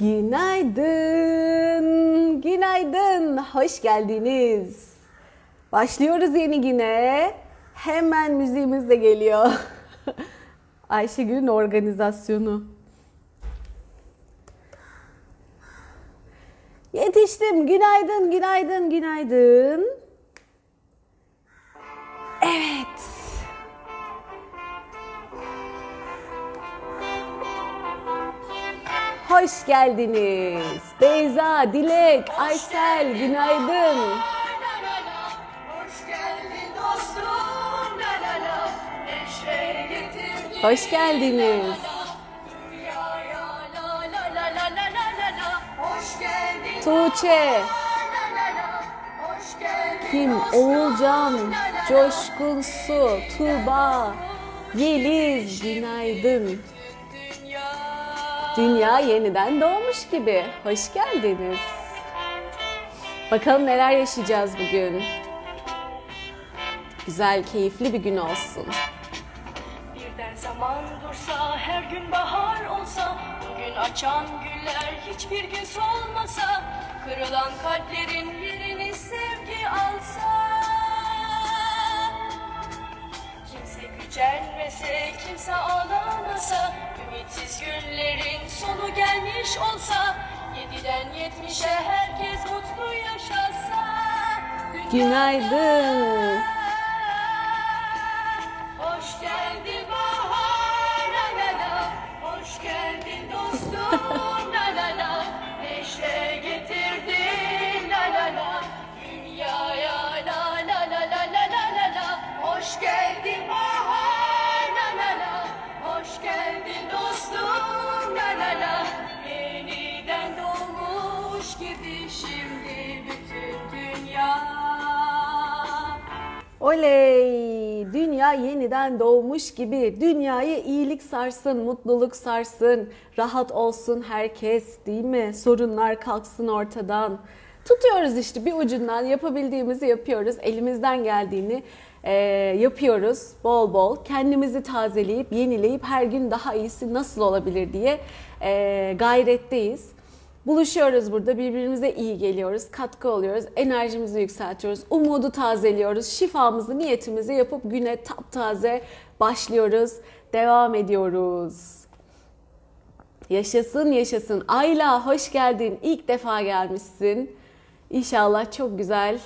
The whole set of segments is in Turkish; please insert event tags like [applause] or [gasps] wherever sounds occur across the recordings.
Günaydın, günaydın, hoş geldiniz. Başlıyoruz yeni güne. Hemen müziğimiz de geliyor. [laughs] Ayşegül'ün organizasyonu. Yetiştim. Günaydın, günaydın, günaydın. hoş geldiniz. Beyza, Dilek, hoş Aysel, geldin, günaydın. Hoş geldiniz. Tuğçe. Kim? Oğulcan, Coşkun Su, Tuğba, Yeliz, günaydın dünya yeniden doğmuş gibi. Hoş geldiniz. Bakalım neler yaşayacağız bugün. Güzel, keyifli bir gün olsun. Birden zaman dursa her gün bahar olsa Bugün açan güller hiçbir gün solmasa Kırılan kalplerin yerini sevgi alsa Gücenmese, kimse ağlamasa Ümitsiz günlerin sonu gelmiş olsa Yediden yetmişe herkes mutlu yaşasa. Günaydın. Hoş geldin bahar Hoş geldin dostum yeniden doğmuş gibi. Dünyayı iyilik sarsın, mutluluk sarsın, rahat olsun herkes değil mi? Sorunlar kalksın ortadan. Tutuyoruz işte bir ucundan yapabildiğimizi yapıyoruz. Elimizden geldiğini e, yapıyoruz bol bol. Kendimizi tazeleyip, yenileyip her gün daha iyisi nasıl olabilir diye e, gayretteyiz. Buluşuyoruz burada, birbirimize iyi geliyoruz, katkı oluyoruz, enerjimizi yükseltiyoruz, umudu tazeliyoruz, şifamızı, niyetimizi yapıp güne taptaze başlıyoruz, devam ediyoruz. Yaşasın yaşasın. Ayla hoş geldin. İlk defa gelmişsin. İnşallah çok güzel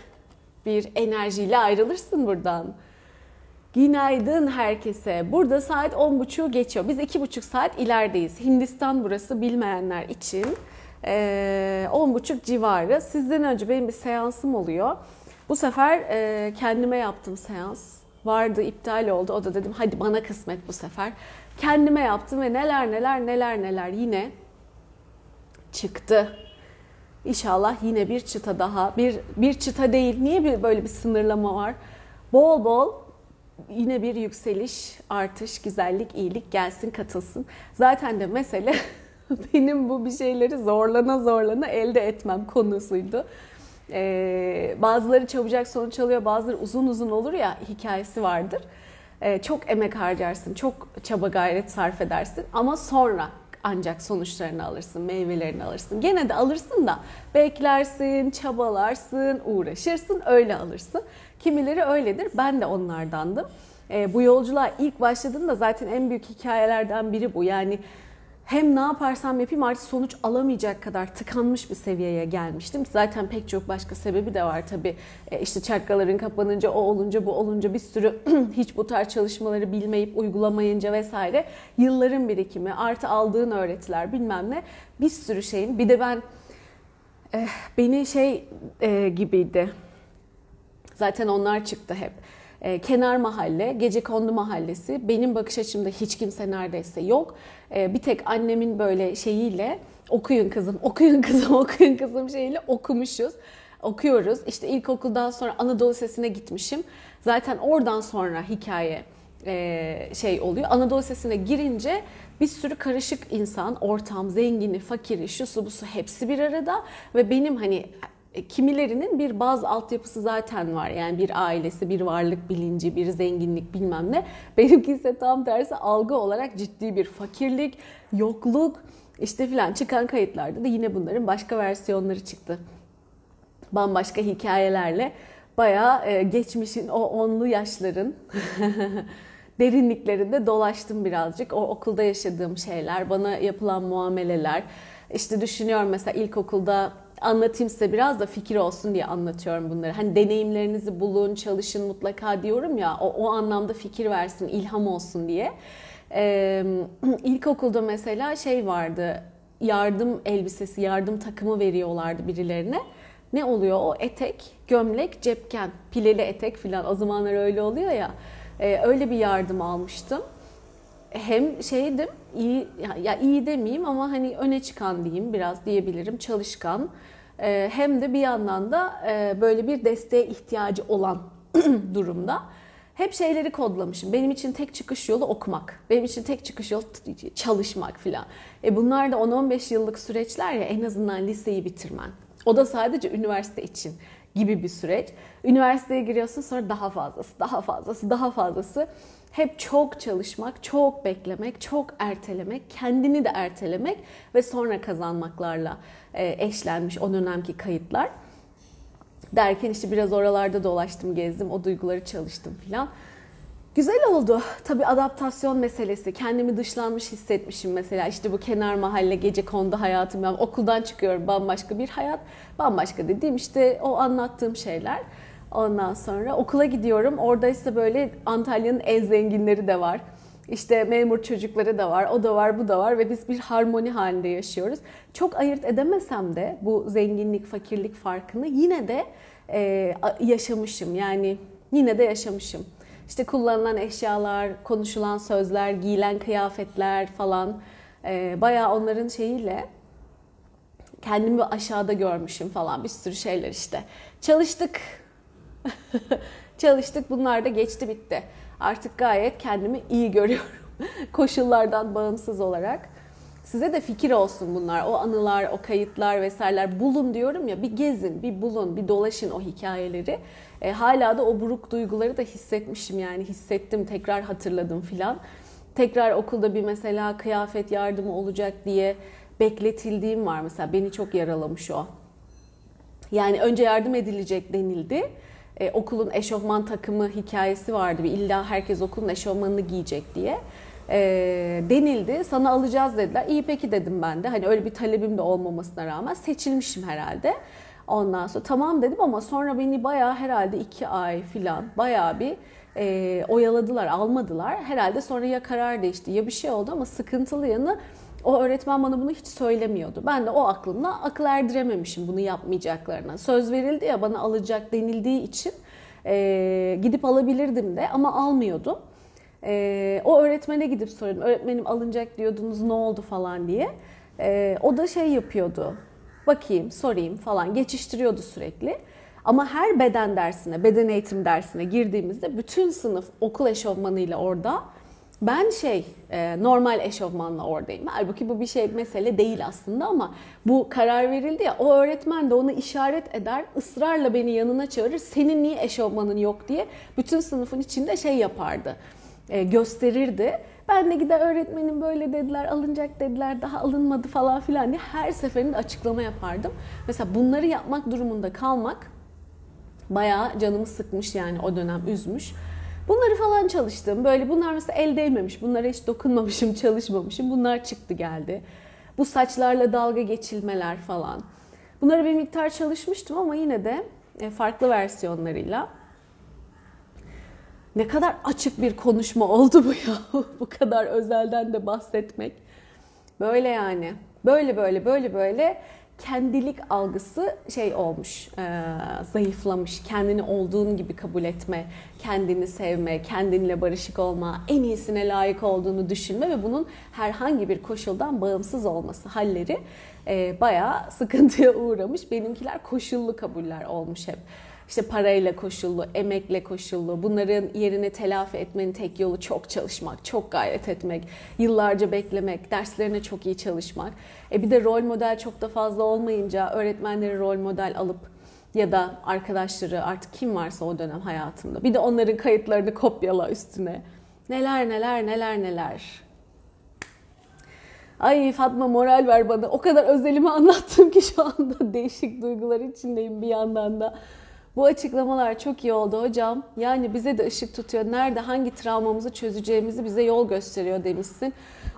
bir enerjiyle ayrılırsın buradan. Günaydın herkese. Burada saat 10.30'u geçiyor. Biz 2.5 saat ilerideyiz. Hindistan burası bilmeyenler için. Ee, 10.30 civarı. Sizden önce benim bir seansım oluyor. Bu sefer e, kendime yaptım seans. Vardı iptal oldu. O da dedim hadi bana kısmet bu sefer. Kendime yaptım ve neler neler neler neler yine çıktı. İnşallah yine bir çıta daha. Bir bir çıta değil. Niye bir böyle bir sınırlama var? Bol bol yine bir yükseliş, artış, güzellik, iyilik gelsin, katılsın. Zaten de mesele [laughs] [laughs] benim bu bir şeyleri zorlana zorlana elde etmem konusuydu. Ee, bazıları çabucak sonuç alıyor, bazıları uzun uzun olur ya hikayesi vardır. Ee, çok emek harcarsın, çok çaba gayret sarf edersin ama sonra ancak sonuçlarını alırsın, meyvelerini alırsın. Gene de alırsın da beklersin, çabalarsın, uğraşırsın, öyle alırsın. Kimileri öyledir, ben de onlardandım. Ee, bu yolculuğa ilk başladığımda zaten en büyük hikayelerden biri bu. Yani hem ne yaparsam yapayım artık sonuç alamayacak kadar tıkanmış bir seviyeye gelmiştim. Zaten pek çok başka sebebi de var tabii. E, işte çakraların kapanınca, o olunca, bu olunca bir sürü [clears throat] hiç bu tarz çalışmaları bilmeyip uygulamayınca vesaire yılların birikimi, artı aldığın öğretiler bilmem ne bir sürü şeyin. Bir de ben eh, beni şey eh, gibiydi. Zaten onlar çıktı hep. E, kenar mahalle, gece kondu mahallesi. Benim bakış açımda hiç kimse neredeyse yok. E, bir tek annemin böyle şeyiyle okuyun kızım, [laughs] okuyun kızım, okuyun kızım şeyiyle okumuşuz. Okuyoruz. İşte ilkokuldan sonra Anadolu Lisesi'ne gitmişim. Zaten oradan sonra hikaye e, şey oluyor. Anadolu Lisesi'ne girince bir sürü karışık insan, ortam, zengini, fakiri, şusu busu hepsi bir arada ve benim hani kimilerinin bir bazı altyapısı zaten var. Yani bir ailesi, bir varlık bilinci, bir zenginlik bilmem ne. [laughs] Benimki ise tam tersi algı olarak ciddi bir fakirlik, yokluk, İşte filan çıkan kayıtlarda da yine bunların başka versiyonları çıktı. Bambaşka hikayelerle bayağı e, geçmişin o onlu yaşların [laughs] derinliklerinde dolaştım birazcık. O okulda yaşadığım şeyler, bana yapılan muameleler. İşte düşünüyorum mesela ilkokulda anlatayım size biraz da fikir olsun diye anlatıyorum bunları. Hani deneyimlerinizi bulun, çalışın mutlaka diyorum ya o, o anlamda fikir versin, ilham olsun diye. Ee, [clears throat] ilkokulda mesela şey vardı, yardım elbisesi, yardım takımı veriyorlardı birilerine. Ne oluyor o etek, gömlek, cepken, pileli etek filan o zamanlar öyle oluyor ya. Ee, öyle bir yardım almıştım hem şeydim iyi ya iyi demeyeyim ama hani öne çıkan diyeyim biraz diyebilirim çalışkan hem de bir yandan da e, böyle bir desteğe ihtiyacı olan [clears throat] durumda. Hep şeyleri kodlamışım. Benim için tek çıkış yolu okumak. Benim için tek çıkış yolu çalışmak filan. E bunlar da 10-15 yıllık süreçler ya en azından liseyi bitirmen. O da sadece üniversite için gibi bir süreç. Üniversiteye giriyorsun sonra daha fazlası, daha fazlası, daha fazlası. Hep çok çalışmak, çok beklemek, çok ertelemek, kendini de ertelemek ve sonra kazanmaklarla e, eşlenmiş o dönemki kayıtlar. Derken işte biraz oralarda dolaştım, gezdim, o duyguları çalıştım filan. Güzel oldu. Tabii adaptasyon meselesi. Kendimi dışlanmış hissetmişim mesela. İşte bu kenar mahalle gece kondu hayatım. Yani okuldan çıkıyorum bambaşka bir hayat. Bambaşka dediğim işte o anlattığım şeyler. Ondan sonra okula gidiyorum. Orada ise böyle Antalya'nın en zenginleri de var. İşte memur çocukları da var, o da var, bu da var ve biz bir harmoni halinde yaşıyoruz. Çok ayırt edemesem de bu zenginlik, fakirlik farkını yine de e, yaşamışım. Yani yine de yaşamışım. İşte kullanılan eşyalar, konuşulan sözler, giyilen kıyafetler falan e, bayağı onların şeyiyle kendimi aşağıda görmüşüm falan bir sürü şeyler işte. Çalıştık. [laughs] Çalıştık bunlar da geçti bitti. Artık gayet kendimi iyi görüyorum. [laughs] Koşullardan bağımsız olarak. Size de fikir olsun bunlar. O anılar, o kayıtlar vesaireler bulun diyorum ya. Bir gezin, bir bulun, bir dolaşın o hikayeleri. E, hala da o buruk duyguları da hissetmişim yani hissettim, tekrar hatırladım filan. Tekrar okulda bir mesela kıyafet yardımı olacak diye bekletildiğim var mesela. Beni çok yaralamış o. Yani önce yardım edilecek denildi. Ee, okulun eşofman takımı hikayesi vardı. Bir illa herkes okulun eşofmanını giyecek diye. E, denildi. Sana alacağız dediler. İyi peki dedim ben de. Hani öyle bir talebim de olmamasına rağmen seçilmişim herhalde. Ondan sonra tamam dedim ama sonra beni bayağı herhalde iki ay filan bayağı bir e, oyaladılar, almadılar. Herhalde sonra ya karar değişti ya bir şey oldu ama sıkıntılı yanı o öğretmen bana bunu hiç söylemiyordu. Ben de o aklımla akıl erdirememişim bunu yapmayacaklarına. Söz verildi ya bana alacak denildiği için e, gidip alabilirdim de ama almıyordum. E, o öğretmene gidip sordum. Öğretmenim alınacak diyordunuz ne oldu falan diye. E, o da şey yapıyordu. Bakayım, sorayım falan geçiştiriyordu sürekli. Ama her beden dersine, beden eğitim dersine girdiğimizde bütün sınıf okul eşofmanıyla orada ben şey e, normal eşofmanla oradayım. Halbuki bu bir şey mesele değil aslında ama bu karar verildi ya o öğretmen de onu işaret eder ısrarla beni yanına çağırır senin niye eşofmanın yok diye bütün sınıfın içinde şey yapardı e, gösterirdi. Ben de gider öğretmenim böyle dediler alınacak dediler daha alınmadı falan filan diye her seferinde açıklama yapardım. Mesela bunları yapmak durumunda kalmak bayağı canımı sıkmış yani o dönem üzmüş. Bunları falan çalıştım. Böyle bunlar mesela el değmemiş. Bunlara hiç dokunmamışım, [laughs] çalışmamışım. Bunlar çıktı geldi. Bu saçlarla dalga geçilmeler falan. Bunları bir miktar çalışmıştım ama yine de e, farklı versiyonlarıyla. Ne kadar açık bir konuşma oldu bu ya. [laughs] bu kadar özelden de bahsetmek. Böyle yani. Böyle böyle böyle böyle kendilik algısı şey olmuş, e, zayıflamış. Kendini olduğun gibi kabul etme, kendini sevme, kendinle barışık olma, en iyisine layık olduğunu düşünme ve bunun herhangi bir koşuldan bağımsız olması halleri e, bayağı sıkıntıya uğramış. Benimkiler koşullu kabuller olmuş hep. İşte parayla koşullu, emekle koşullu. Bunların yerini telafi etmenin tek yolu çok çalışmak, çok gayret etmek, yıllarca beklemek, derslerine çok iyi çalışmak. E bir de rol model çok da fazla olmayınca öğretmenleri rol model alıp ya da arkadaşları artık kim varsa o dönem hayatımda. Bir de onların kayıtlarını kopyala üstüne. Neler neler neler neler. Ay Fatma moral ver bana. O kadar özelimi anlattım ki şu anda [laughs] değişik duygular içindeyim bir yandan da. Bu açıklamalar çok iyi oldu hocam. Yani bize de ışık tutuyor. Nerede hangi travmamızı çözeceğimizi bize yol gösteriyor demişsin.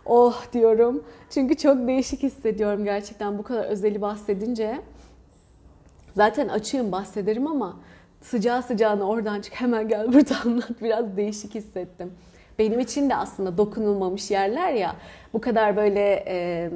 Oh diyorum. Çünkü çok değişik hissediyorum gerçekten bu kadar özeli bahsedince. Zaten açığım bahsederim ama sıcağı sıcağına oradan çık hemen gel burada [laughs] anlat. Biraz değişik hissettim. Benim için de aslında dokunulmamış yerler ya bu kadar böyle e,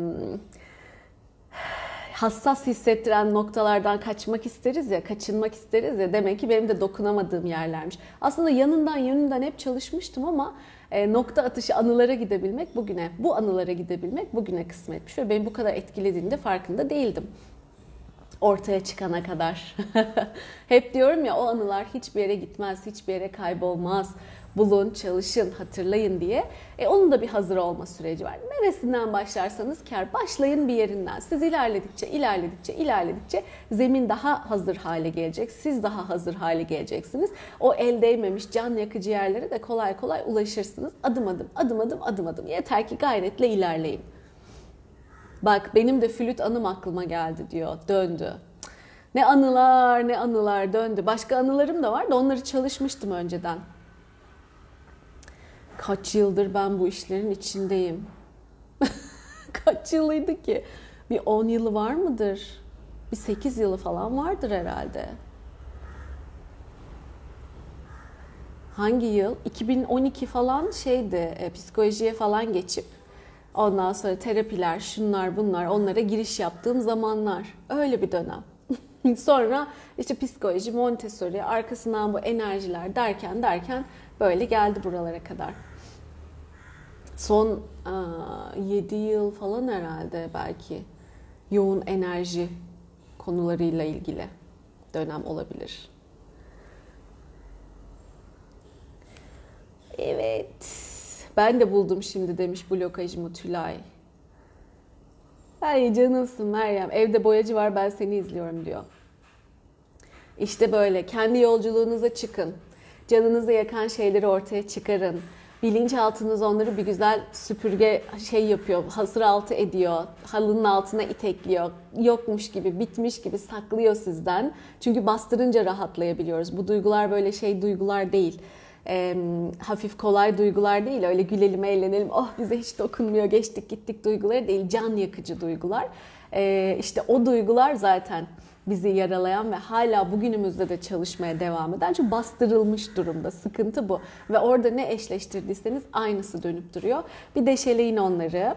hassas hissettiren noktalardan kaçmak isteriz ya, kaçınmak isteriz ya demek ki benim de dokunamadığım yerlermiş. Aslında yanından yönünden hep çalışmıştım ama e, nokta atışı anılara gidebilmek bugüne, bu anılara gidebilmek bugüne kısmetmiş ve beni bu kadar etkilediğinde farkında değildim ortaya çıkana kadar. [laughs] Hep diyorum ya o anılar hiçbir yere gitmez, hiçbir yere kaybolmaz. Bulun, çalışın, hatırlayın diye. E, onun da bir hazır olma süreci var. Neresinden başlarsanız kar. Başlayın bir yerinden. Siz ilerledikçe, ilerledikçe, ilerledikçe zemin daha hazır hale gelecek. Siz daha hazır hale geleceksiniz. O el değmemiş can yakıcı yerlere de kolay kolay ulaşırsınız. Adım adım, adım adım, adım adım. Yeter ki gayretle ilerleyin. Bak benim de flüt anım aklıma geldi diyor. Döndü. Ne anılar ne anılar döndü. Başka anılarım da var da onları çalışmıştım önceden. Kaç yıldır ben bu işlerin içindeyim. [laughs] Kaç yılıydı ki? Bir 10 yılı var mıdır? Bir 8 yılı falan vardır herhalde. Hangi yıl? 2012 falan şeydi, e, psikolojiye falan geçip Ondan sonra terapiler, şunlar bunlar onlara giriş yaptığım zamanlar. Öyle bir dönem. [laughs] sonra işte psikoloji, Montessori, arkasından bu enerjiler derken derken böyle geldi buralara kadar. Son 7 yıl falan herhalde belki yoğun enerji konularıyla ilgili dönem olabilir. Evet. Ben de buldum şimdi demiş blokajımı Tülay. Ay canımsın Meryem. Evde boyacı var ben seni izliyorum diyor. İşte böyle kendi yolculuğunuza çıkın. Canınızı yakan şeyleri ortaya çıkarın. Bilinçaltınız onları bir güzel süpürge şey yapıyor, hasır altı ediyor, halının altına itekliyor. Yokmuş gibi, bitmiş gibi saklıyor sizden. Çünkü bastırınca rahatlayabiliyoruz. Bu duygular böyle şey duygular değil e, hafif kolay duygular değil. Öyle gülelim, eğlenelim, oh bize hiç dokunmuyor, geçtik gittik duyguları değil. Can yakıcı duygular. E, işte o duygular zaten bizi yaralayan ve hala bugünümüzde de çalışmaya devam eden. Çünkü bastırılmış durumda. Sıkıntı bu. Ve orada ne eşleştirdiyseniz aynısı dönüp duruyor. Bir deşeleyin onları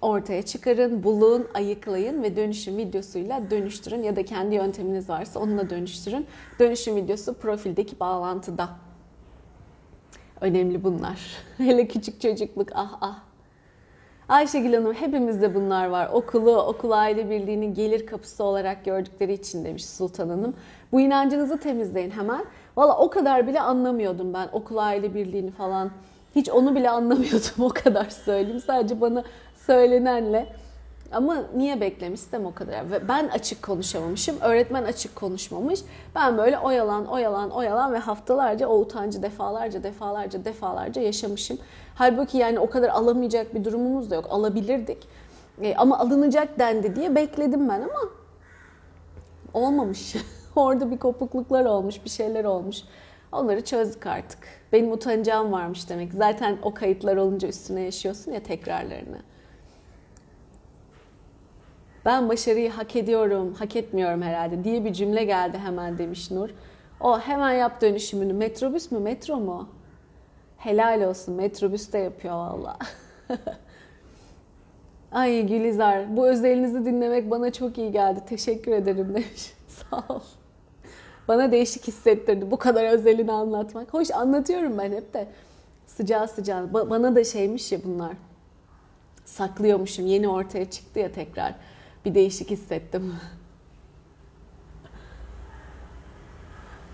ortaya çıkarın, bulun, ayıklayın ve dönüşüm videosuyla dönüştürün ya da kendi yönteminiz varsa onunla dönüştürün. Dönüşüm videosu profildeki bağlantıda. Önemli bunlar. [laughs] Hele küçük çocukluk ah ah. Ayşegül Hanım hepimizde bunlar var. Okulu, okul aile birliğinin gelir kapısı olarak gördükleri için demiş Sultan Hanım. Bu inancınızı temizleyin hemen. Valla o kadar bile anlamıyordum ben okul aile birliğini falan. Hiç onu bile anlamıyordum [laughs] o kadar söyleyeyim. Sadece bana söylenenle ama niye beklemişsem o kadar. Ve ben açık konuşamamışım. Öğretmen açık konuşmamış. Ben böyle oyalan, oyalan, oyalan ve haftalarca o utancı defalarca, defalarca, defalarca yaşamışım. Halbuki yani o kadar alamayacak bir durumumuz da yok. Alabilirdik. E, ama alınacak dendi diye bekledim ben ama olmamış. [laughs] Orada bir kopukluklar olmuş, bir şeyler olmuş. Onları çözdük artık. Benim utancağım varmış demek. Zaten o kayıtlar olunca üstüne yaşıyorsun ya tekrarlarını ben başarıyı hak ediyorum, hak etmiyorum herhalde diye bir cümle geldi hemen demiş Nur. O hemen yap dönüşümünü. Metrobüs mü, metro mu? Helal olsun, metrobüs de yapıyor valla. [laughs] Ay Gülizar, bu özelinizi dinlemek bana çok iyi geldi. Teşekkür ederim demiş. [laughs] Sağ ol. Bana değişik hissettirdi bu kadar özelini anlatmak. Hoş anlatıyorum ben hep de. Sıcağı sıcağı. bana da şeymiş ya bunlar. Saklıyormuşum. Yeni ortaya çıktı ya tekrar bir değişik hissettim.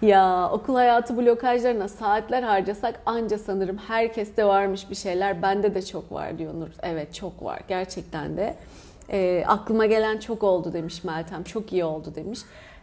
Ya okul hayatı blokajlarına saatler harcasak anca sanırım herkeste varmış bir şeyler. Bende de çok var diyor Nur. Evet çok var gerçekten de. E, aklıma gelen çok oldu demiş Meltem. Çok iyi oldu demiş.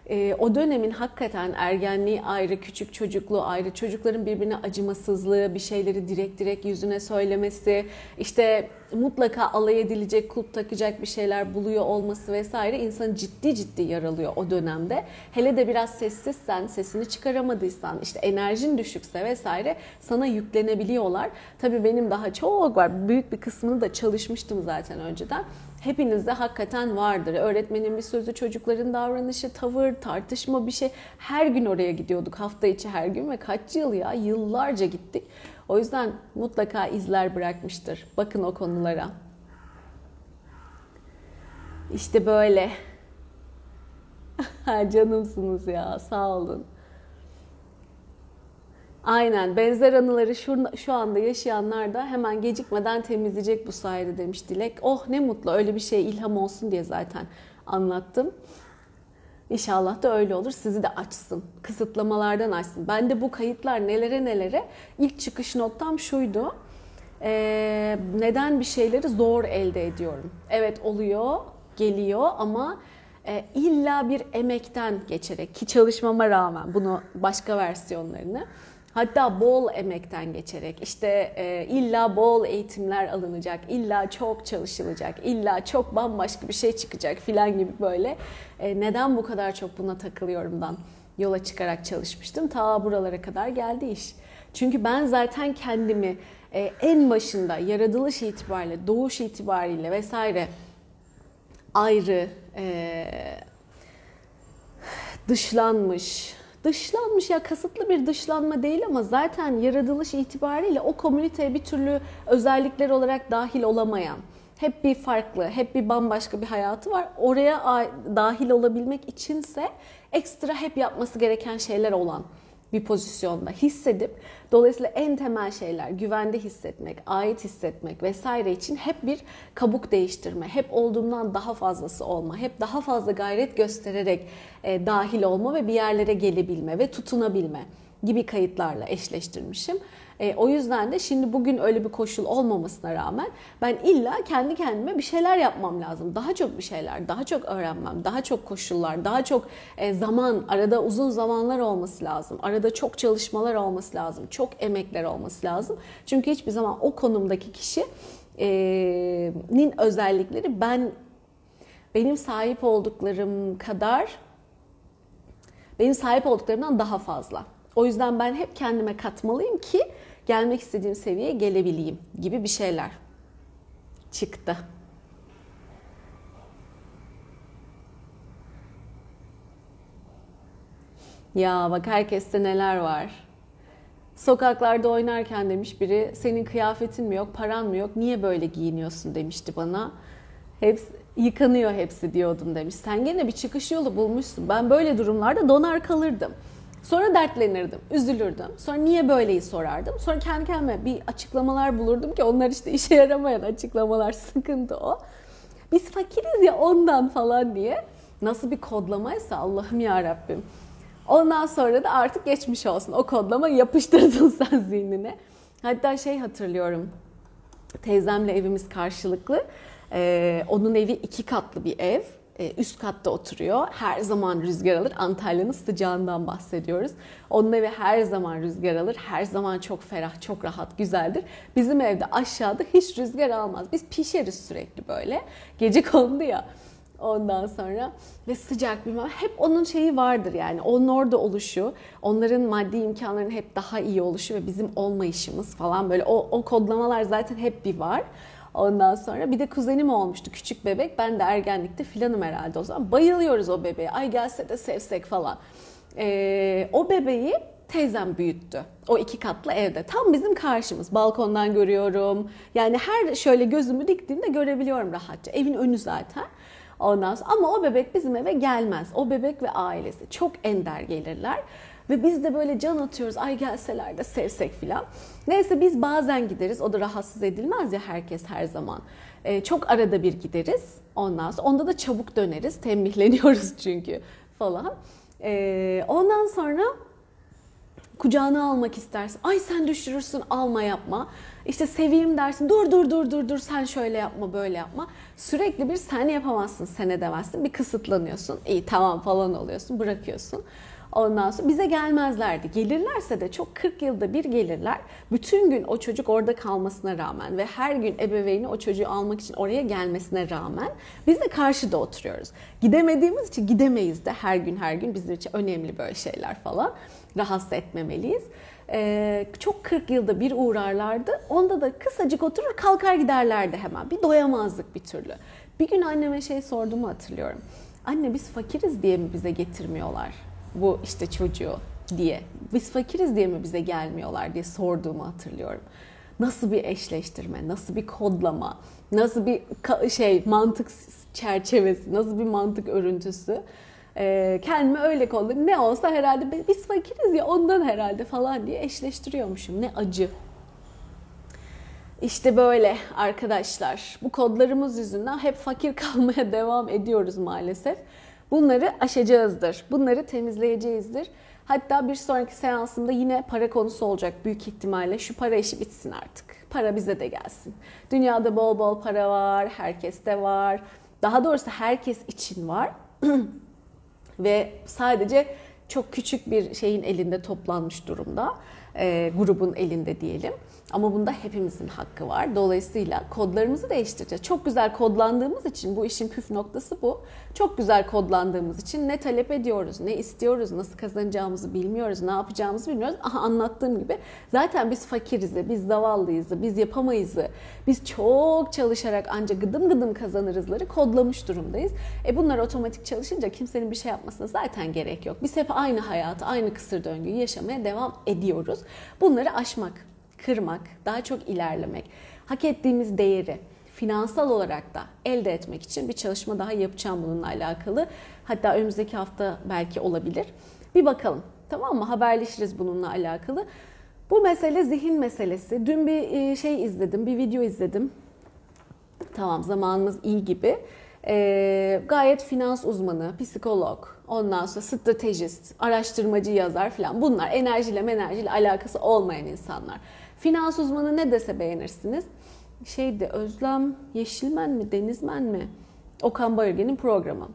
E, o dönemin hakikaten ergenliği ayrı, küçük çocukluğu ayrı, çocukların birbirine acımasızlığı, bir şeyleri direkt direkt yüzüne söylemesi, işte mutlaka alay edilecek, kulp takacak bir şeyler buluyor olması vesaire insanı ciddi ciddi yaralıyor o dönemde. Hele de biraz sessizsen, sesini çıkaramadıysan, işte enerjin düşükse vesaire sana yüklenebiliyorlar. Tabii benim daha çok var. Büyük bir kısmını da çalışmıştım zaten önceden. Hepinizde hakikaten vardır. Öğretmenin bir sözü, çocukların davranışı, tavır, tartışma bir şey. Her gün oraya gidiyorduk hafta içi her gün ve kaç yıl ya yıllarca gittik. O yüzden mutlaka izler bırakmıştır. Bakın o konulara. İşte böyle. [laughs] Canımsınız ya sağ olun. Aynen benzer anıları şu, şu anda yaşayanlar da hemen gecikmeden temizleyecek bu sayede demiş Dilek. Oh ne mutlu öyle bir şey ilham olsun diye zaten anlattım. İnşallah da öyle olur. Sizi de açsın. Kısıtlamalardan açsın. Ben de bu kayıtlar nelere nelere ilk çıkış noktam şuydu. Ee, neden bir şeyleri zor elde ediyorum? Evet oluyor, geliyor ama e, illa bir emekten geçerek ki çalışmama rağmen bunu başka versiyonlarını Hatta bol emekten geçerek işte e, illa bol eğitimler alınacak, illa çok çalışılacak, illa çok bambaşka bir şey çıkacak filan gibi böyle. E, neden bu kadar çok buna takılıyorumdan yola çıkarak çalışmıştım. Ta buralara kadar geldi iş. Çünkü ben zaten kendimi e, en başında yaratılış itibariyle, doğuş itibariyle vesaire ayrı, e, dışlanmış, dışlanmış ya kasıtlı bir dışlanma değil ama zaten yaratılış itibariyle o komüniteye bir türlü özellikler olarak dahil olamayan, hep bir farklı, hep bir bambaşka bir hayatı var. Oraya dahil olabilmek içinse ekstra hep yapması gereken şeyler olan bir pozisyonda hissedip dolayısıyla en temel şeyler güvende hissetmek, ait hissetmek vesaire için hep bir kabuk değiştirme, hep olduğumdan daha fazlası olma, hep daha fazla gayret göstererek e, dahil olma ve bir yerlere gelebilme ve tutunabilme gibi kayıtlarla eşleştirmişim. E, o yüzden de şimdi bugün öyle bir koşul olmamasına rağmen ben illa kendi kendime bir şeyler yapmam lazım. Daha çok bir şeyler, daha çok öğrenmem, daha çok koşullar, daha çok e, zaman, arada uzun zamanlar olması lazım. Arada çok çalışmalar olması lazım, çok emekler olması lazım. Çünkü hiçbir zaman o konumdaki kişinin özellikleri ben benim sahip olduklarım kadar benim sahip olduklarımdan daha fazla. O yüzden ben hep kendime katmalıyım ki gelmek istediğim seviyeye gelebileyim gibi bir şeyler çıktı. Ya bak herkeste neler var. Sokaklarda oynarken demiş biri senin kıyafetin mi yok, paran mı yok, niye böyle giyiniyorsun demişti bana. Hepsi, yıkanıyor hepsi diyordum demiş. Sen gene bir çıkış yolu bulmuşsun. Ben böyle durumlarda donar kalırdım. Sonra dertlenirdim, üzülürdüm. Sonra niye böyleyi sorardım. Sonra kendi kendime bir açıklamalar bulurdum ki onlar işte işe yaramayan açıklamalar [laughs] sıkıntı o. Biz fakiriz ya ondan falan diye. Nasıl bir kodlamaysa Allah'ım ya Rabbim. Ondan sonra da artık geçmiş olsun. O kodlama yapıştırdın [laughs] sen zihnine. Hatta şey hatırlıyorum. Teyzemle evimiz karşılıklı. Ee, onun evi iki katlı bir ev üst katta oturuyor. Her zaman rüzgar alır. Antalya'nın sıcağından bahsediyoruz. Onun evi her zaman rüzgar alır. Her zaman çok ferah, çok rahat, güzeldir. Bizim evde aşağıda hiç rüzgar almaz. Biz pişeriz sürekli böyle. Gece kondu ya. Ondan sonra ve sıcak bir hep onun şeyi vardır yani onun orada oluşu, onların maddi imkanlarının hep daha iyi oluşu ve bizim olmayışımız falan böyle o, o kodlamalar zaten hep bir var. Ondan sonra bir de kuzenim olmuştu küçük bebek. Ben de ergenlikte filanım herhalde o zaman. Bayılıyoruz o bebeğe. Ay gelse de sevsek falan. Ee, o bebeği teyzem büyüttü. O iki katlı evde. Tam bizim karşımız. Balkondan görüyorum. Yani her şöyle gözümü diktiğimde görebiliyorum rahatça. Evin önü zaten. Ondan sonra ama o bebek bizim eve gelmez. O bebek ve ailesi çok ender gelirler. Ve biz de böyle can atıyoruz. Ay gelseler de sevsek filan. Neyse biz bazen gideriz. O da rahatsız edilmez ya herkes her zaman. Ee, çok arada bir gideriz. Ondan sonra onda da çabuk döneriz. Tembihleniyoruz [laughs] çünkü falan. Ee, ondan sonra kucağına almak istersin. Ay sen düşürürsün alma yapma. İşte seveyim dersin. Dur dur dur dur dur sen şöyle yapma böyle yapma. Sürekli bir sen yapamazsın sen edemezsin. Bir kısıtlanıyorsun. İyi tamam falan oluyorsun bırakıyorsun. Ondan sonra bize gelmezlerdi. Gelirlerse de çok 40 yılda bir gelirler. Bütün gün o çocuk orada kalmasına rağmen ve her gün ebeveyni o çocuğu almak için oraya gelmesine rağmen biz de karşıda oturuyoruz. Gidemediğimiz için gidemeyiz de her gün her gün bizim için önemli böyle şeyler falan. Rahatsız etmemeliyiz. Ee, çok 40 yılda bir uğrarlardı. Onda da kısacık oturur kalkar giderlerdi hemen. Bir doyamazdık bir türlü. Bir gün anneme şey sorduğumu hatırlıyorum. Anne biz fakiriz diye mi bize getirmiyorlar bu işte çocuğu diye. Biz fakiriz diye mi bize gelmiyorlar diye sorduğumu hatırlıyorum. Nasıl bir eşleştirme, nasıl bir kodlama, nasıl bir şey mantık çerçevesi, nasıl bir mantık örüntüsü. Ee, kendimi öyle kodladım. Ne olsa herhalde biz fakiriz ya ondan herhalde falan diye eşleştiriyormuşum. Ne acı. İşte böyle arkadaşlar. Bu kodlarımız yüzünden hep fakir [laughs] kalmaya devam ediyoruz maalesef. Bunları aşacağızdır. Bunları temizleyeceğizdir. Hatta bir sonraki seansımda yine para konusu olacak büyük ihtimalle. Şu para işi bitsin artık. Para bize de gelsin. Dünyada bol bol para var, herkeste var. Daha doğrusu herkes için var. [clears throat] Ve sadece çok küçük bir şeyin elinde toplanmış durumda. E, grubun elinde diyelim. Ama bunda hepimizin hakkı var. Dolayısıyla kodlarımızı değiştireceğiz. Çok güzel kodlandığımız için bu işin püf noktası bu. Çok güzel kodlandığımız için ne talep ediyoruz, ne istiyoruz, nasıl kazanacağımızı bilmiyoruz, ne yapacağımızı bilmiyoruz. Aha anlattığım gibi zaten biz fakiriz, biz zavallıyız, biz yapamayız, biz çok çalışarak ancak gıdım gıdım kazanırızları kodlamış durumdayız. E bunlar otomatik çalışınca kimsenin bir şey yapmasına zaten gerek yok. Biz hep aynı hayatı, aynı kısır döngüyü yaşamaya devam ediyoruz. Bunları aşmak kırmak, daha çok ilerlemek, hak ettiğimiz değeri finansal olarak da elde etmek için bir çalışma daha yapacağım bununla alakalı. Hatta önümüzdeki hafta belki olabilir. Bir bakalım tamam mı? Haberleşiriz bununla alakalı. Bu mesele zihin meselesi. Dün bir e, şey izledim, bir video izledim. Tamam zamanımız iyi gibi. Ee, gayet finans uzmanı, psikolog, ondan sonra stratejist, araştırmacı yazar falan. Bunlar enerjiyle enerjiyle alakası olmayan insanlar. Finans uzmanı ne dese beğenirsiniz. Şeydi Özlem Yeşilmen mi Denizmen mi? Okan Bayülgen'in programı.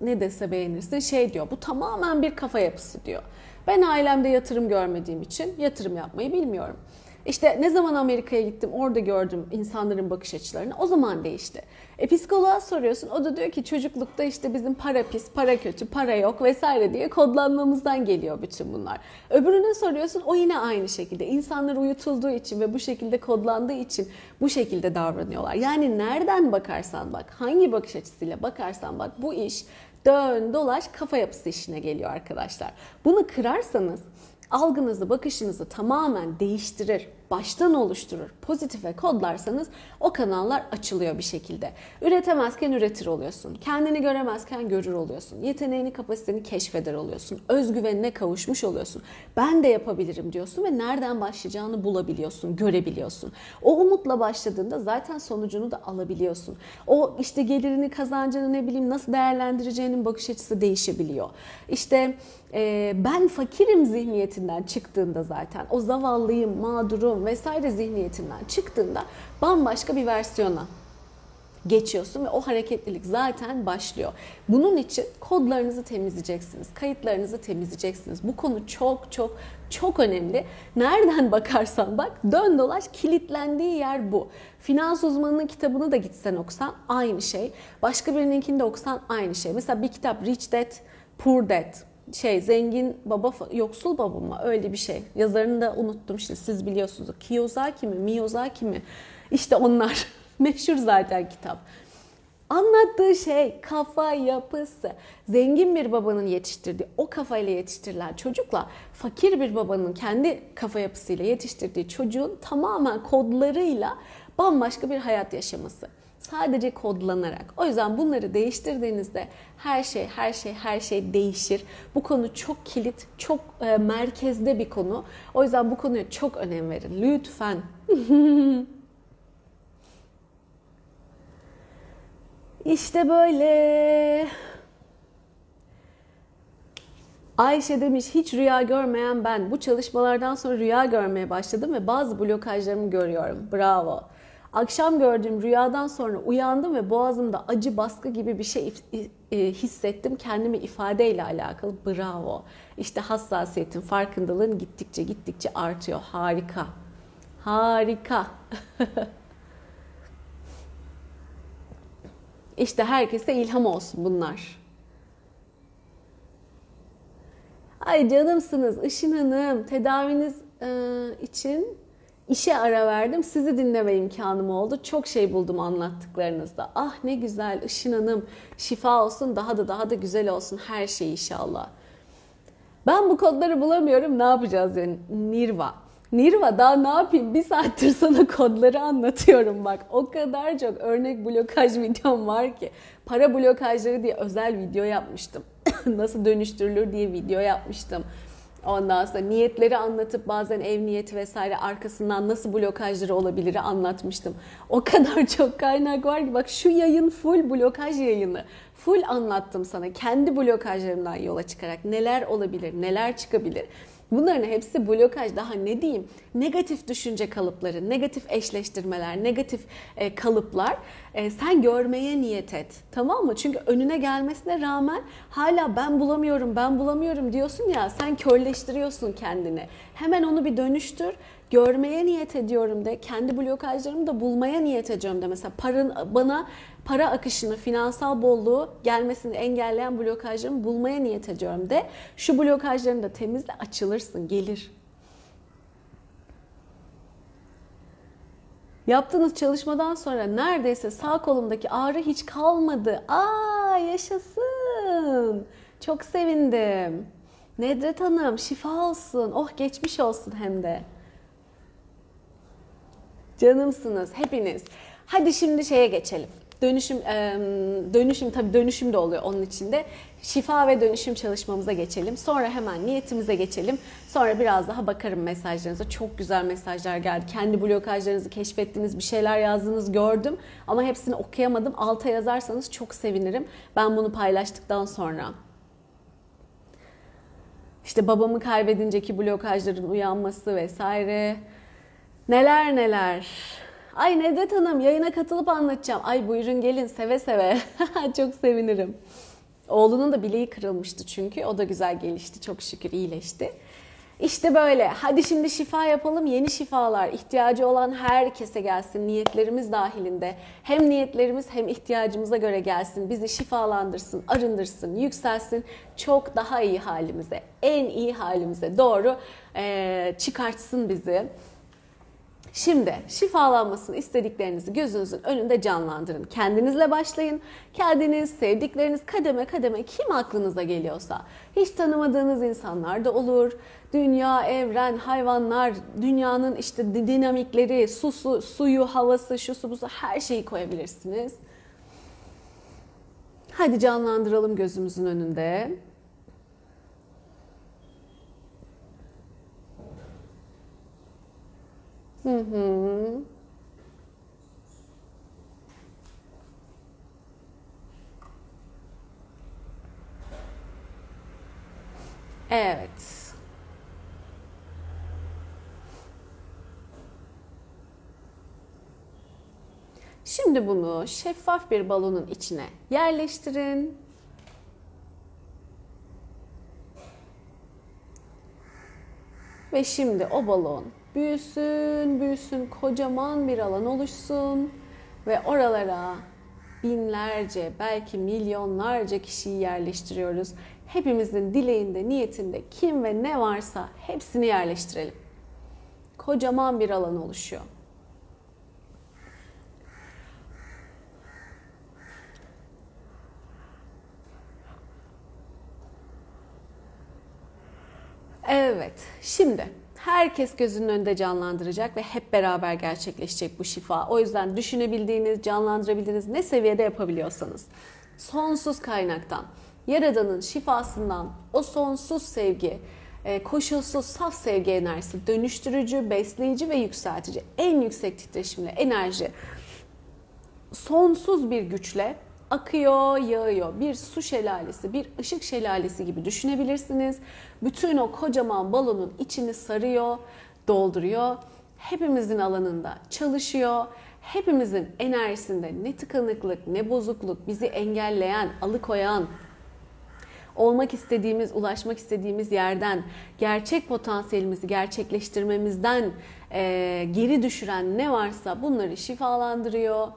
Ne dese beğenirsin şey diyor bu tamamen bir kafa yapısı diyor. Ben ailemde yatırım görmediğim için yatırım yapmayı bilmiyorum. İşte ne zaman Amerika'ya gittim orada gördüm insanların bakış açılarını. O zaman değişti. E psikoloğa soruyorsun o da diyor ki çocuklukta işte bizim para pis, para kötü, para yok vesaire diye kodlanmamızdan geliyor bütün bunlar. Öbürüne soruyorsun o yine aynı şekilde. İnsanlar uyutulduğu için ve bu şekilde kodlandığı için bu şekilde davranıyorlar. Yani nereden bakarsan bak, hangi bakış açısıyla bakarsan bak bu iş dön dolaş kafa yapısı işine geliyor arkadaşlar. Bunu kırarsanız algınızı, bakışınızı tamamen değiştirir, baştan oluşturur, pozitife kodlarsanız o kanallar açılıyor bir şekilde. Üretemezken üretir oluyorsun. Kendini göremezken görür oluyorsun. Yeteneğini, kapasiteni keşfeder oluyorsun. Özgüvenine kavuşmuş oluyorsun. Ben de yapabilirim diyorsun ve nereden başlayacağını bulabiliyorsun, görebiliyorsun. O umutla başladığında zaten sonucunu da alabiliyorsun. O işte gelirini, kazancını ne bileyim nasıl değerlendireceğinin bakış açısı değişebiliyor. İşte e, ben fakirim zihniyetinden çıktığında zaten o zavallıyım, mağdurum vesaire zihniyetinden çıktığında bambaşka bir versiyona geçiyorsun ve o hareketlilik zaten başlıyor. Bunun için kodlarınızı temizleyeceksiniz, kayıtlarınızı temizleyeceksiniz. Bu konu çok çok çok önemli. Nereden [laughs] bakarsan bak dön dolaş kilitlendiği yer bu. Finans uzmanının kitabını da gitsen okusan aynı şey. Başka birininkini de okusan aynı şey. Mesela bir kitap Rich Dad, Poor Dad şey zengin baba yoksul baba mı öyle bir şey. Yazarını da unuttum şimdi siz biliyorsunuz. Kiyosaki mi Miyazaki mi? İşte onlar. [laughs] Meşhur zaten kitap. Anlattığı şey kafa yapısı. Zengin bir babanın yetiştirdiği, o kafayla yetiştirilen çocukla fakir bir babanın kendi kafa yapısıyla yetiştirdiği çocuğun tamamen kodlarıyla bambaşka bir hayat yaşaması. Sadece kodlanarak. O yüzden bunları değiştirdiğinizde her şey, her şey, her şey değişir. Bu konu çok kilit, çok e, merkezde bir konu. O yüzden bu konuya çok önem verin. Lütfen. [laughs] İşte böyle. Ayşe demiş hiç rüya görmeyen ben. Bu çalışmalardan sonra rüya görmeye başladım ve bazı blokajlarımı görüyorum. Bravo. Akşam gördüğüm rüyadan sonra uyandım ve boğazımda acı baskı gibi bir şey e, hissettim. Kendimi ifadeyle alakalı. Bravo. İşte hassasiyetin, farkındalığın gittikçe gittikçe artıyor. Harika. Harika. [laughs] İşte herkese ilham olsun bunlar. Ay canımsınız Işın Hanım tedaviniz e, için işe ara verdim. Sizi dinleme imkanım oldu. Çok şey buldum anlattıklarınızda. Ah ne güzel Işın Hanım şifa olsun daha da daha da güzel olsun her şey inşallah. Ben bu kodları bulamıyorum ne yapacağız yani Nirva. Nirva daha ne yapayım bir saattir sana kodları anlatıyorum bak. O kadar çok örnek blokaj videom var ki. Para blokajları diye özel video yapmıştım. [coughs] Nasıl dönüştürülür diye video yapmıştım. Ondan sonra niyetleri anlatıp bazen ev niyeti vesaire arkasından nasıl blokajları olabilir anlatmıştım. O [laughs] kadar çok kaynak var ki bak şu yayın full blokaj yayını. Full anlattım sana kendi blokajlarımdan yola çıkarak neler olabilir, neler çıkabilir. Bunların hepsi blokaj. Daha ne diyeyim? Negatif düşünce kalıpları, negatif eşleştirmeler, negatif e, kalıplar. E, sen görmeye niyet et. Tamam mı? Çünkü önüne gelmesine rağmen hala ben bulamıyorum ben bulamıyorum diyorsun ya sen körleştiriyorsun kendini. Hemen onu bir dönüştür görmeye niyet ediyorum de, kendi blokajlarımı da bulmaya niyet ediyorum de. Mesela paran, bana para akışını, finansal bolluğu gelmesini engelleyen blokajlarımı bulmaya niyet ediyorum de. Şu blokajlarını da temizle, açılırsın, gelir. Yaptığınız çalışmadan sonra neredeyse sağ kolumdaki ağrı hiç kalmadı. Aa yaşasın. Çok sevindim. Nedret Hanım şifa olsun. Oh geçmiş olsun hem de. Canımsınız hepiniz. Hadi şimdi şeye geçelim. Dönüşüm dönüşüm tabii dönüşüm de oluyor onun içinde. Şifa ve dönüşüm çalışmamıza geçelim. Sonra hemen niyetimize geçelim. Sonra biraz daha bakarım mesajlarınıza. Çok güzel mesajlar geldi. Kendi blokajlarınızı keşfettiğiniz bir şeyler yazdığınız gördüm. Ama hepsini okuyamadım. Alta yazarsanız çok sevinirim. Ben bunu paylaştıktan sonra. İşte babamı kaybedinceki blokajların uyanması vesaire. Neler neler. Ay Nedret Hanım yayına katılıp anlatacağım. Ay buyurun gelin seve seve. [laughs] çok sevinirim. Oğlunun da bileği kırılmıştı çünkü. O da güzel gelişti. Çok şükür iyileşti. İşte böyle. Hadi şimdi şifa yapalım. Yeni şifalar ihtiyacı olan herkese gelsin. Niyetlerimiz dahilinde. Hem niyetlerimiz hem ihtiyacımıza göre gelsin. Bizi şifalandırsın, arındırsın, yükselsin. Çok daha iyi halimize, en iyi halimize doğru e, çıkartsın bizi. Şimdi şifalanmasını istediklerinizi gözünüzün önünde canlandırın. Kendinizle başlayın. Kendiniz, sevdikleriniz kademe kademe kim aklınıza geliyorsa. Hiç tanımadığınız insanlar da olur. Dünya, evren, hayvanlar, dünyanın işte dinamikleri, su, su suyu, havası, şu su, busu her şeyi koyabilirsiniz. Hadi canlandıralım gözümüzün önünde. Hı hı. Evet. Şimdi bunu şeffaf bir balonun içine yerleştirin. Ve şimdi o balon büyüsün, büyüsün, kocaman bir alan oluşsun ve oralara binlerce, belki milyonlarca kişiyi yerleştiriyoruz. Hepimizin dileğinde, niyetinde kim ve ne varsa hepsini yerleştirelim. Kocaman bir alan oluşuyor. Evet, şimdi herkes gözünün önünde canlandıracak ve hep beraber gerçekleşecek bu şifa. O yüzden düşünebildiğiniz, canlandırabildiğiniz ne seviyede yapabiliyorsanız sonsuz kaynaktan, Yaradan'ın şifasından o sonsuz sevgi, e, koşulsuz saf sevgi enerjisi, dönüştürücü, besleyici ve yükseltici, en yüksek titreşimli enerji sonsuz bir güçle akıyor, yağıyor. Bir su şelalesi, bir ışık şelalesi gibi düşünebilirsiniz. Bütün o kocaman balonun içini sarıyor, dolduruyor. Hepimizin alanında çalışıyor. hepimizin enerjisinde ne tıkanıklık, ne bozukluk, bizi engelleyen, alıkoyan, olmak istediğimiz, ulaşmak istediğimiz yerden, gerçek potansiyelimizi gerçekleştirmemizden e, geri düşüren ne varsa bunları şifalandırıyor,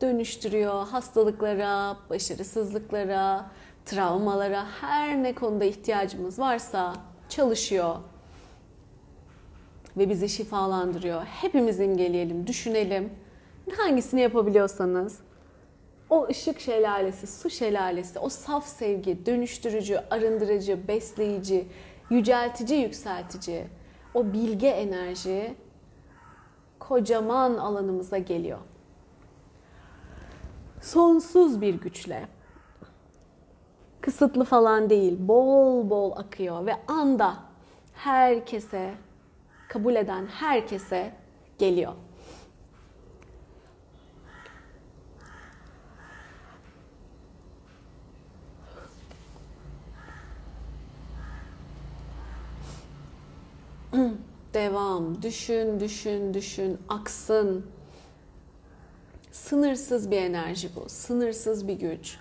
dönüştürüyor, hastalıklara, başarısızlıklara, travmalara, her ne konuda ihtiyacımız varsa çalışıyor ve bizi şifalandırıyor. Hepimiz imgeleyelim, düşünelim. Hangisini yapabiliyorsanız o ışık şelalesi, su şelalesi, o saf sevgi, dönüştürücü, arındırıcı, besleyici, yüceltici, yükseltici, o bilge enerji kocaman alanımıza geliyor. Sonsuz bir güçle. Kısıtlı falan değil, bol bol akıyor ve anda herkese, kabul eden herkese geliyor. [clears throat] Devam. Düşün, düşün, düşün. Aksın. Sınırsız bir enerji bu. Sınırsız bir güç.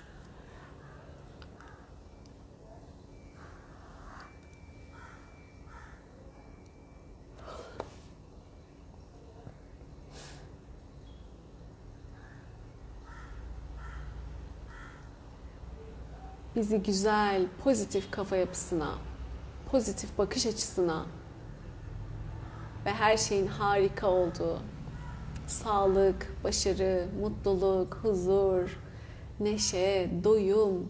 Bizi güzel, pozitif kafa yapısına, pozitif bakış açısına ve her şeyin harika olduğu, sağlık, başarı, mutluluk, huzur, neşe, doyum,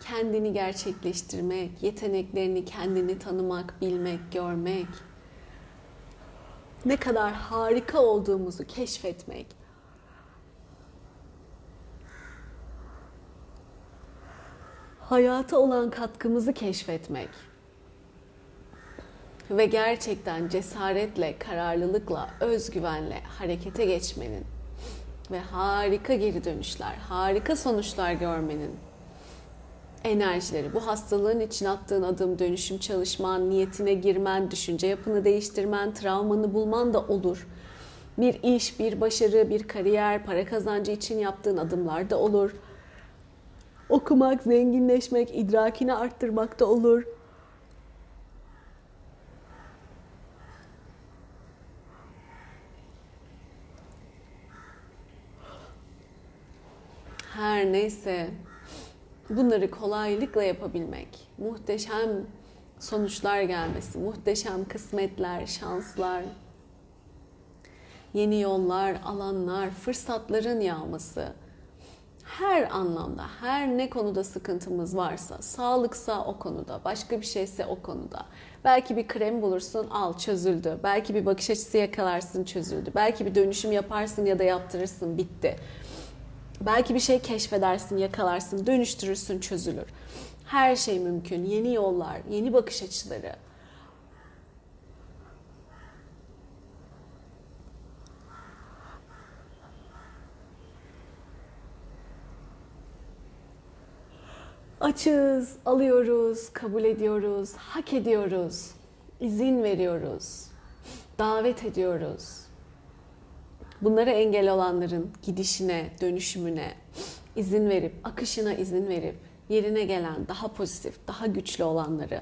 kendini gerçekleştirmek, yeteneklerini kendini tanımak, bilmek, görmek, ne kadar harika olduğumuzu keşfetmek. Hayata olan katkımızı keşfetmek ve gerçekten cesaretle, kararlılıkla, özgüvenle harekete geçmenin ve harika geri dönüşler, harika sonuçlar görmenin enerjileri, bu hastalığın için attığın adım, dönüşüm çalışman, niyetine girmen, düşünce yapını değiştirmen, travmanı bulman da olur. Bir iş, bir başarı, bir kariyer, para kazancı için yaptığın adımlar da olur. Okumak, zenginleşmek, idrakini arttırmak da olur. Her neyse bunları kolaylıkla yapabilmek, muhteşem sonuçlar gelmesi, muhteşem kısmetler, şanslar, yeni yollar, alanlar, fırsatların yağması. Her anlamda, her ne konuda sıkıntımız varsa, sağlıksa o konuda, başka bir şeyse o konuda. Belki bir krem bulursun, al çözüldü. Belki bir bakış açısı yakalarsın, çözüldü. Belki bir dönüşüm yaparsın ya da yaptırırsın, bitti. Belki bir şey keşfedersin, yakalarsın, dönüştürürsün, çözülür. Her şey mümkün. Yeni yollar, yeni bakış açıları. Açız, alıyoruz, kabul ediyoruz, hak ediyoruz, izin veriyoruz, davet ediyoruz bunlara engel olanların gidişine, dönüşümüne izin verip, akışına izin verip yerine gelen daha pozitif, daha güçlü olanları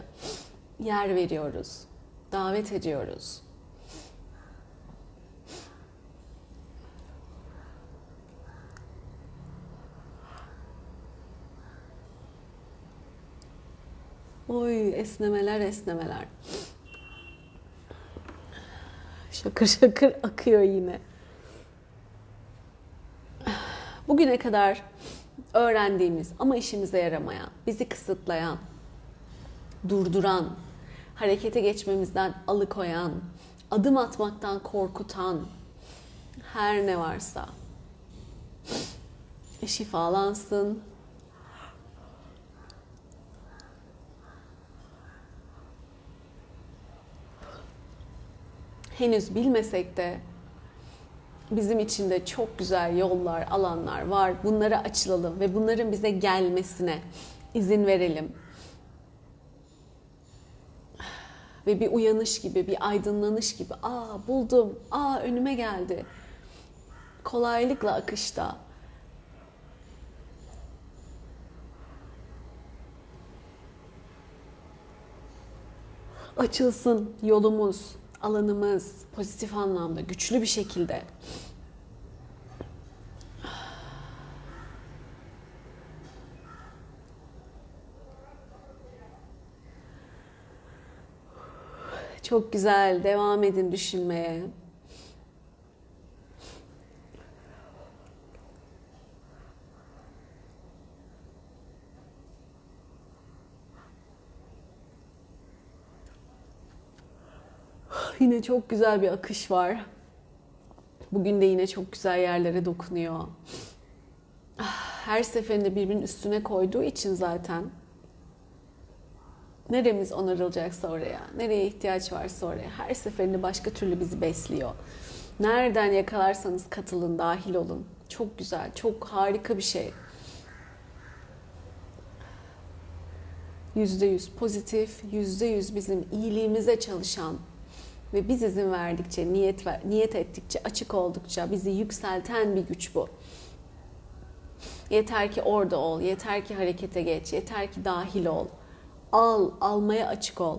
yer veriyoruz. Davet ediyoruz. Oy esnemeler esnemeler. Şakır şakır akıyor yine. Bugüne kadar öğrendiğimiz ama işimize yaramayan, bizi kısıtlayan, durduran, harekete geçmemizden alıkoyan, adım atmaktan korkutan her ne varsa şifalansın. Henüz bilmesek de bizim için de çok güzel yollar, alanlar var. Bunlara açılalım ve bunların bize gelmesine izin verelim. Ve bir uyanış gibi, bir aydınlanış gibi, aa buldum, aa önüme geldi. kolaylıkla akışta. Açılsın yolumuz, alanımız pozitif anlamda, güçlü bir şekilde. Çok güzel. Devam edin düşünmeye. Çok güzel bir akış var. Bugün de yine çok güzel yerlere dokunuyor. Her seferinde birbirinin üstüne koyduğu için zaten neremiz onarılacaksa oraya, nereye ihtiyaç varsa oraya her seferinde başka türlü bizi besliyor. Nereden yakalarsanız katılın, dahil olun. Çok güzel, çok harika bir şey. Yüzde yüz pozitif, yüzde yüz bizim iyiliğimize çalışan ve biz izin verdikçe, niyet ver, niyet ettikçe, açık oldukça bizi yükselten bir güç bu. Yeter ki orada ol, yeter ki harekete geç, yeter ki dahil ol. Al, almaya açık ol.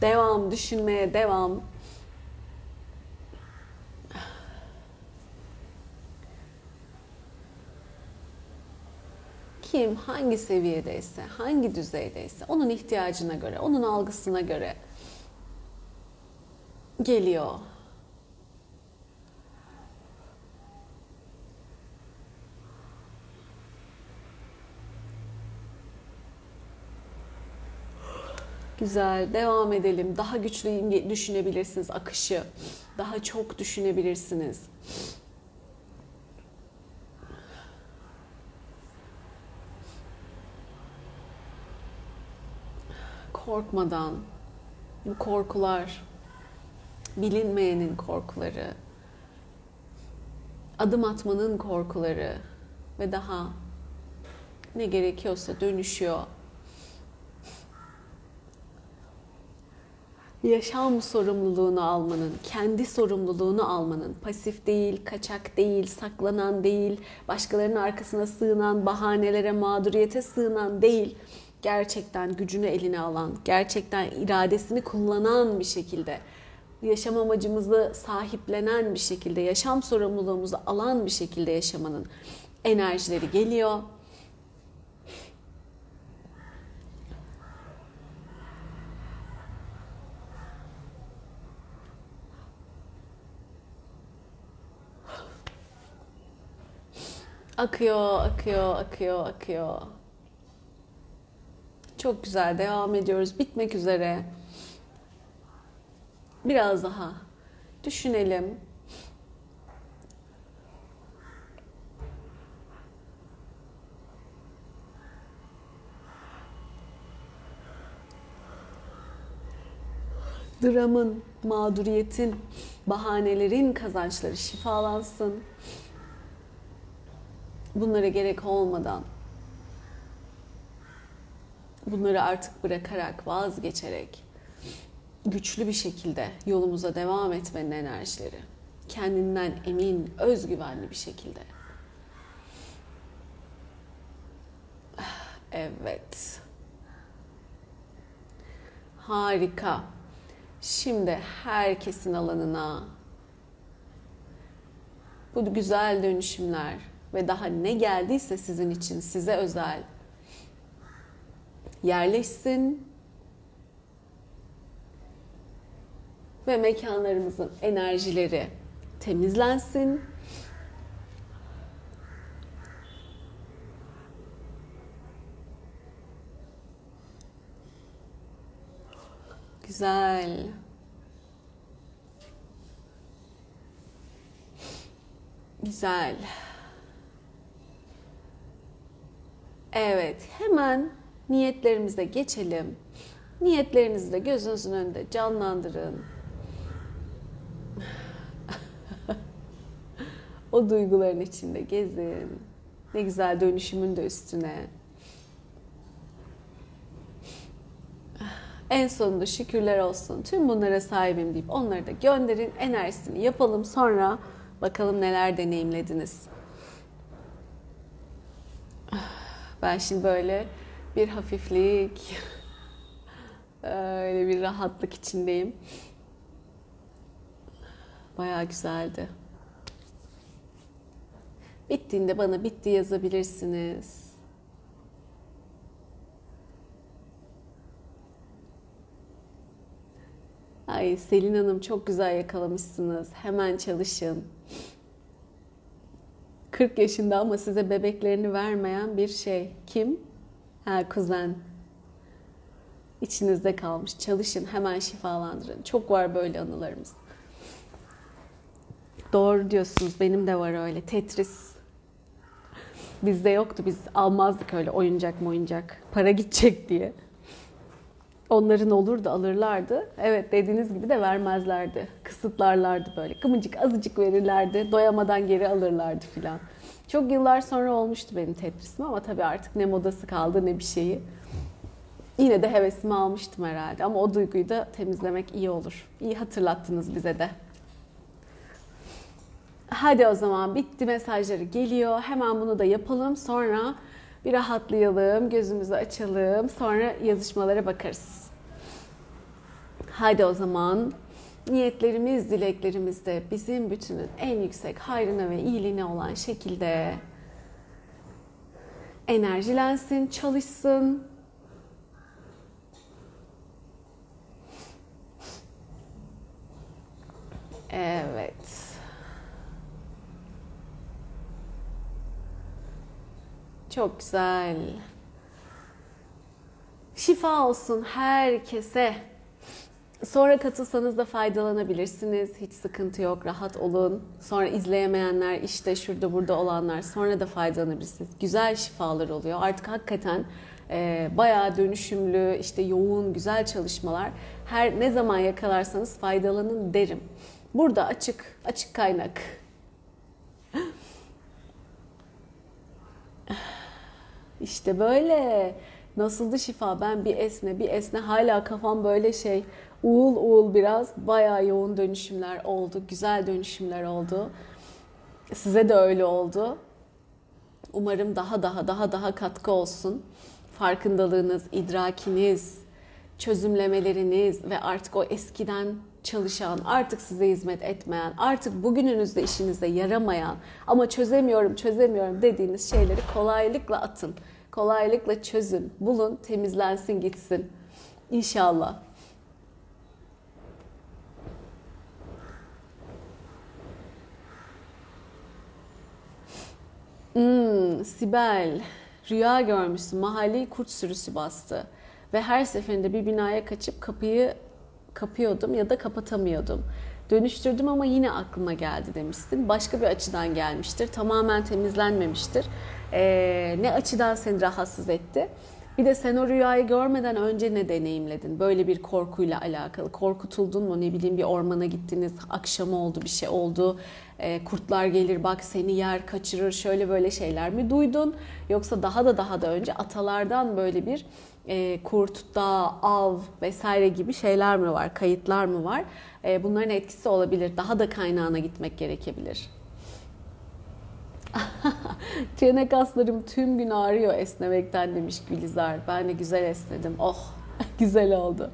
Devam, düşünmeye devam. Kim hangi seviyedeyse, hangi düzeydeyse onun ihtiyacına göre, onun algısına göre geliyor. Güzel. Devam edelim. Daha güçlü düşünebilirsiniz akışı. Daha çok düşünebilirsiniz. Korkmadan bu korkular bilinmeyenin korkuları, adım atmanın korkuları ve daha ne gerekiyorsa dönüşüyor. yaşam sorumluluğunu almanın, kendi sorumluluğunu almanın, pasif değil, kaçak değil, saklanan değil, başkalarının arkasına sığınan, bahanelere, mağduriyete sığınan değil, gerçekten gücünü eline alan, gerçekten iradesini kullanan bir şekilde, yaşam amacımızı sahiplenen bir şekilde, yaşam sorumluluğumuzu alan bir şekilde yaşamanın enerjileri geliyor. Akıyor, akıyor, akıyor, akıyor. Çok güzel. Devam ediyoruz. Bitmek üzere. Biraz daha düşünelim. Dramın, mağduriyetin, bahanelerin kazançları şifalansın bunlara gerek olmadan bunları artık bırakarak, vazgeçerek güçlü bir şekilde yolumuza devam etmenin enerjileri. Kendinden emin, özgüvenli bir şekilde. [sighs] Evet. Harika. Şimdi herkesin alanına bu güzel dönüşümler ve daha ne geldiyse sizin için size özel yerleşsin ve mekanlarımızın enerjileri temizlensin. Güzel. Güzel. Evet, hemen niyetlerimize geçelim. Niyetlerinizi de gözünüzün önünde canlandırın. [laughs] o duyguların içinde gezin. Ne güzel dönüşümün de üstüne. En sonunda şükürler olsun. Tüm bunlara sahibim deyip onları da gönderin. Enerjisini yapalım. Sonra bakalım neler deneyimlediniz. [sighs] Ben şimdi böyle bir hafiflik, [laughs] öyle bir rahatlık içindeyim. Bayağı güzeldi. Bittiğinde bana bitti yazabilirsiniz. Ay Selin Hanım çok güzel yakalamışsınız. Hemen çalışın. 40 yaşında ama size bebeklerini vermeyen bir şey. Kim? Ha kuzen. İçinizde kalmış. Çalışın hemen şifalandırın. Çok var böyle anılarımız. Doğru diyorsunuz. Benim de var öyle. Tetris. Bizde yoktu. Biz almazdık öyle oyuncak mı oyuncak. Para gidecek diye. Onların olurdu alırlardı. Evet dediğiniz gibi de vermezlerdi. Kısıtlarlardı böyle. Kımıcık azıcık verirlerdi. Doyamadan geri alırlardı filan. Çok yıllar sonra olmuştu benim Tetris'im ama tabii artık ne modası kaldı ne bir şeyi. Yine de hevesimi almıştım herhalde ama o duyguyu da temizlemek iyi olur. İyi hatırlattınız bize de. Hadi o zaman bitti mesajları geliyor. Hemen bunu da yapalım. Sonra bir rahatlayalım, gözümüzü açalım. Sonra yazışmalara bakarız. Hadi o zaman niyetlerimiz, dileklerimiz de bizim bütünün en yüksek hayrına ve iyiliğine olan şekilde enerjilensin, çalışsın. Evet. Çok güzel. Şifa olsun herkese. Sonra katılsanız da faydalanabilirsiniz. Hiç sıkıntı yok. Rahat olun. Sonra izleyemeyenler işte şurada burada olanlar sonra da faydalanabilirsiniz. Güzel şifalar oluyor. Artık hakikaten e, bayağı dönüşümlü, işte yoğun, güzel çalışmalar. Her ne zaman yakalarsanız faydalanın derim. Burada açık, açık kaynak. [sighs] İşte böyle. Nasıldı şifa? Ben bir esne, bir esne. Hala kafam böyle şey uğul uğul biraz. Bayağı yoğun dönüşümler oldu. Güzel dönüşümler oldu. Size de öyle oldu. Umarım daha daha daha daha katkı olsun. Farkındalığınız, idrakiniz, çözümlemeleriniz ve artık o eskiden çalışan, artık size hizmet etmeyen, artık bugününüzde işinize yaramayan ama çözemiyorum, çözemiyorum dediğiniz şeyleri kolaylıkla atın. Kolaylıkla çözün, bulun, temizlensin, gitsin. İnşallah. Hmm, Sibel, rüya görmüşsün. Mahalleyi kurt sürüsü bastı. Ve her seferinde bir binaya kaçıp kapıyı kapıyordum ya da kapatamıyordum. Dönüştürdüm ama yine aklıma geldi demişsin. Başka bir açıdan gelmiştir. Tamamen temizlenmemiştir. Ee, ne açıdan seni rahatsız etti? Bir de sen o rüyayı görmeden önce ne deneyimledin? Böyle bir korkuyla alakalı. Korkutuldun mu? Ne bileyim bir ormana gittiniz, akşam oldu, bir şey oldu. Ee, kurtlar gelir bak seni yer, kaçırır, şöyle böyle şeyler mi duydun? Yoksa daha da daha da önce atalardan böyle bir e, kurt, dağ, av vesaire gibi şeyler mi var, kayıtlar mı var? E, bunların etkisi olabilir. Daha da kaynağına gitmek gerekebilir. [laughs] Çene kaslarım tüm gün ağrıyor esnemekten demiş Gülizar. Ben de güzel esnedim. Oh [laughs] güzel oldu.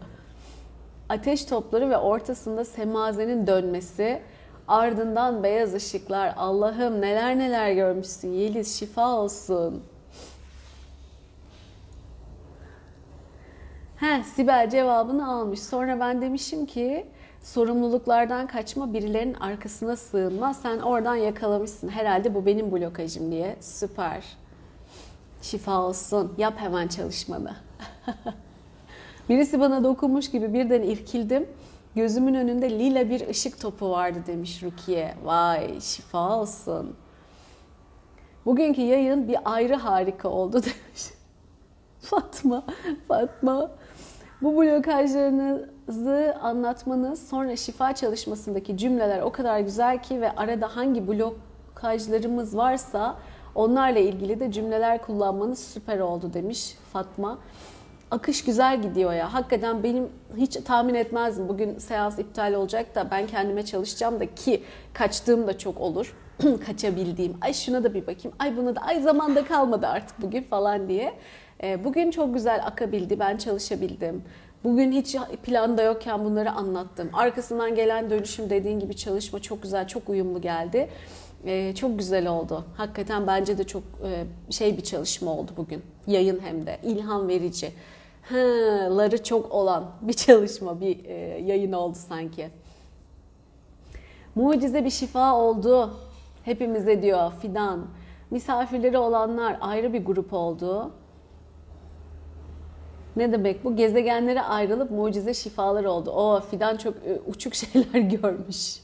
Ateş topları ve ortasında semazenin dönmesi, ardından beyaz ışıklar. Allah'ım neler neler görmüşsün. Yeliz şifa olsun. He, Sibel cevabını almış. Sonra ben demişim ki sorumluluklardan kaçma birilerinin arkasına sığınma. Sen oradan yakalamışsın. Herhalde bu benim blokajım diye. Süper. Şifa olsun. Yap hemen çalışmanı. [laughs] Birisi bana dokunmuş gibi birden irkildim. Gözümün önünde lila bir ışık topu vardı demiş Rukiye. Vay şifa olsun. Bugünkü yayın bir ayrı harika oldu [laughs] demiş. Fatma, Fatma. Bu blokajlarınızı anlatmanız sonra şifa çalışmasındaki cümleler o kadar güzel ki ve arada hangi blokajlarımız varsa onlarla ilgili de cümleler kullanmanız süper oldu demiş Fatma. akış güzel gidiyor ya. Hakikaten benim hiç tahmin etmezdim. Bugün seans iptal olacak da ben kendime çalışacağım da ki kaçtığım da çok olur. [clears throat] Kaçabildiğim. Ay şuna da bir bakayım. Ay buna da ay zamanda kalmadı artık bugün falan diye. Ee, bugün çok güzel akabildi. Ben çalışabildim. Bugün hiç planda yokken bunları anlattım. Arkasından gelen dönüşüm dediğin gibi çalışma çok güzel, çok uyumlu geldi. Ee, çok güzel oldu. Hakikaten bence de çok e, şey bir çalışma oldu bugün. Yayın hem de ilham verici. Hı'ları çok olan bir çalışma, bir e, yayın oldu sanki. Mucize bir şifa oldu. Hepimize diyor Fidan. Misafirleri olanlar ayrı bir grup oldu. Ne demek bu? Gezegenlere ayrılıp mucize şifalar oldu. O Fidan çok e, uçuk [laughs] şeyler görmüş.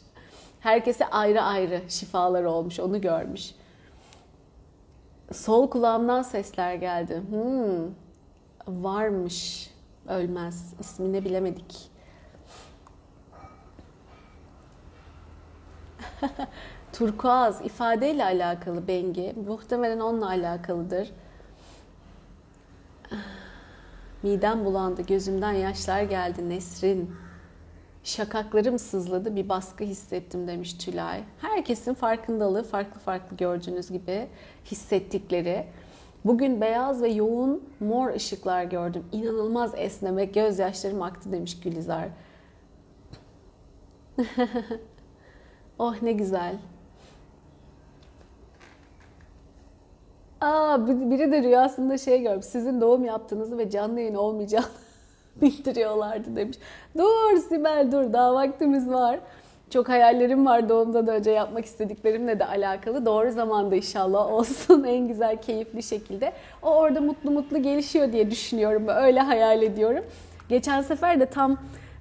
Herkese ayrı ayrı şifalar olmuş. Onu görmüş. Sol kulağımdan sesler geldi. Hmm, varmış. Ölmez. İsmini bilemedik. [laughs] Turkuaz ifadeyle alakalı Bengi. Muhtemelen onunla alakalıdır. Midem bulandı, gözümden yaşlar geldi Nesrin. Şakaklarım sızladı, bir baskı hissettim demiş Tülay. Herkesin farkındalığı farklı farklı gördüğünüz gibi hissettikleri. Bugün beyaz ve yoğun mor ışıklar gördüm. İnanılmaz esnemek, gözyaşlarım aktı demiş Gülizar. [laughs] oh ne güzel. Aa, biri de rüyasında şey görmüş. Sizin doğum yaptığınızı ve canlı yayın olmayacağını [laughs] bildiriyorlardı demiş. Dur Sibel dur daha vaktimiz var. Çok hayallerim var doğumdan önce yapmak istediklerimle de alakalı. Doğru zamanda inşallah olsun [laughs] en güzel, keyifli şekilde. O orada mutlu mutlu gelişiyor diye düşünüyorum. Öyle hayal ediyorum. Geçen sefer de tam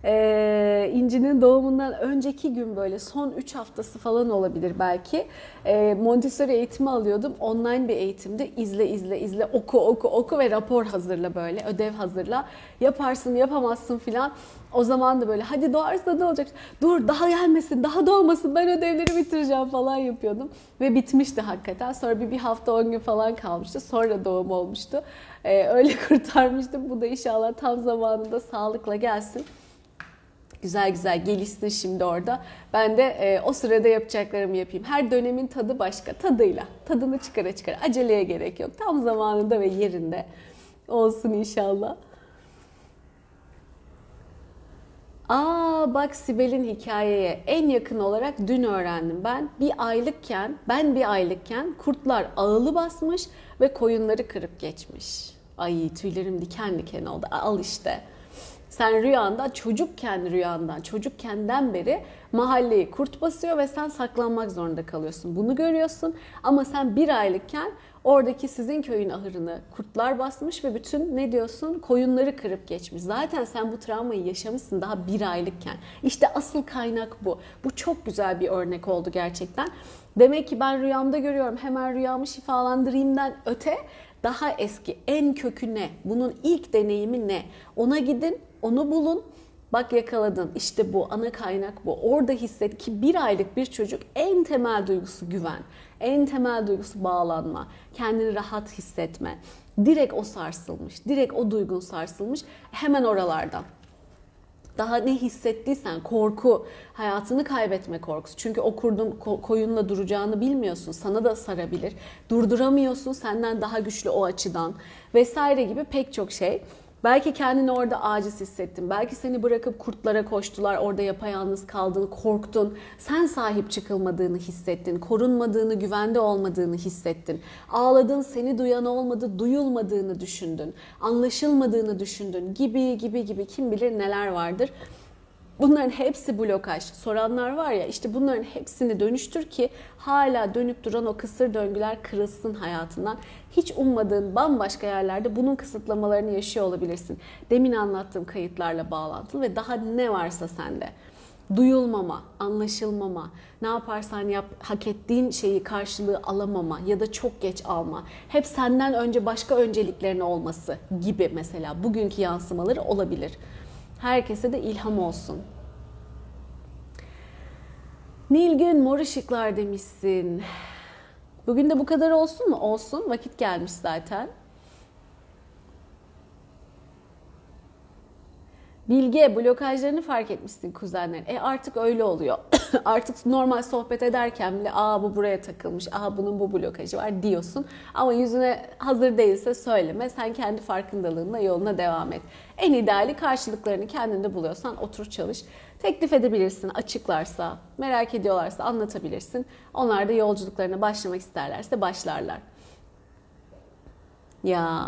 e, İnci'nin doğumundan önceki gün böyle son 3 haftası falan olabilir belki. E, Montessori eğitimi alıyordum. Online bir eğitimde izle izle izle oku oku oku ve rapor hazırla böyle ödev hazırla. Yaparsın yapamazsın filan. O zaman da böyle hadi doğarsa da olacak. Dur daha gelmesin daha doğmasın ben ödevleri bitireceğim falan yapıyordum. Ve bitmişti hakikaten. Sonra bir, bir hafta 10 gün falan kalmıştı. Sonra doğum olmuştu. Ee, öyle [laughs] kurtarmıştım. Bu da inşallah tam zamanında sağlıkla gelsin güzel güzel gelişsin şimdi orada. Ben de e, o sırada yapacaklarımı yapayım. Her dönemin tadı başka. Tadıyla. Tadını çıkara çıkara. Aceleye gerek yok. Tam zamanında ve yerinde olsun inşallah. Aa bak Sibel'in hikayeye en yakın olarak dün öğrendim ben. Bir aylıkken, ben bir aylıkken kurtlar ağılı basmış ve koyunları kırıp geçmiş. Ay tüylerim diken diken oldu. Al işte. Sen rüyanda çocukken rüyandan, çocukkenden beri mahalleyi kurt basıyor ve sen saklanmak zorunda kalıyorsun. Bunu görüyorsun ama sen bir aylıkken oradaki sizin köyün ahırını kurtlar basmış ve bütün ne diyorsun koyunları kırıp geçmiş. Zaten sen bu travmayı yaşamışsın daha bir aylıkken. İşte asıl kaynak bu. Bu çok güzel bir örnek oldu gerçekten. Demek ki ben rüyamda görüyorum hemen rüyamı şifalandırayımdan öte daha eski en kökü ne? Bunun ilk deneyimi ne? Ona gidin onu bulun. Bak yakaladın. İşte bu ana kaynak bu. Orada hisset ki bir aylık bir çocuk en temel duygusu güven. En temel duygusu bağlanma. Kendini rahat hissetme. Direkt o sarsılmış. Direkt o duygun sarsılmış. Hemen oralardan daha ne hissettiysen korku, hayatını kaybetme korkusu. Çünkü o kurdun koyunla duracağını bilmiyorsun. Sana da sarabilir. Durduramıyorsun senden daha güçlü o açıdan vesaire gibi pek çok şey. Belki kendini orada aciz hissettin. Belki seni bırakıp kurtlara koştular. Orada yapayalnız kaldın, korktun. Sen sahip çıkılmadığını hissettin. Korunmadığını, güvende olmadığını hissettin. Ağladın, seni duyan olmadı, duyulmadığını düşündün. Anlaşılmadığını düşündün gibi gibi gibi kim bilir neler vardır. Bunların hepsi blokaj. Soranlar var ya işte bunların hepsini dönüştür ki hala dönüp duran o kısır döngüler kırılsın hayatından. Hiç ummadığın bambaşka yerlerde bunun kısıtlamalarını yaşıyor olabilirsin. Demin anlattığım kayıtlarla bağlantılı ve daha ne varsa sende. Duyulmama, anlaşılmama, ne yaparsan yap hak ettiğin şeyi karşılığı alamama ya da çok geç alma. Hep senden önce başka önceliklerin olması gibi mesela bugünkü yansımaları olabilir. Herkese de ilham olsun. Nilgün mor ışıklar demişsin. Bugün de bu kadar olsun mu? Olsun. Vakit gelmiş zaten. Bilge blokajlarını fark etmişsin kuzenlerin. E artık öyle oluyor. [coughs] artık normal sohbet ederken bile aa bu buraya takılmış, aa bunun bu blokajı var diyorsun. Ama yüzüne hazır değilse söyleme. Sen kendi farkındalığınla yoluna devam et. En ideali karşılıklarını kendinde buluyorsan otur çalış. Teklif edebilirsin açıklarsa, merak ediyorlarsa anlatabilirsin. Onlar da yolculuklarına başlamak isterlerse başlarlar. Ya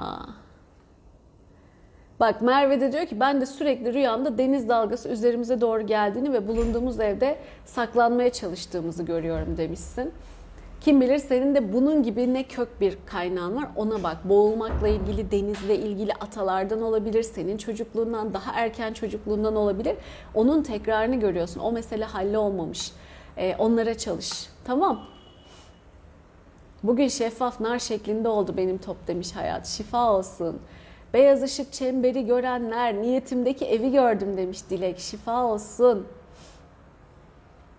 Bak Merve de diyor ki ben de sürekli rüyamda deniz dalgası üzerimize doğru geldiğini ve bulunduğumuz evde saklanmaya çalıştığımızı görüyorum demişsin. Kim bilir senin de bunun gibi ne kök bir kaynağın var ona bak. Boğulmakla ilgili, denizle ilgili atalardan olabilir, senin çocukluğundan, daha erken çocukluğundan olabilir. Onun tekrarını görüyorsun. O mesele hallolmamış. Ee, onlara çalış. Tamam. Bugün şeffaf nar şeklinde oldu benim top demiş hayat. Şifa olsun. Beyaz ışık çemberi görenler, niyetimdeki evi gördüm demiş Dilek. Şifa olsun.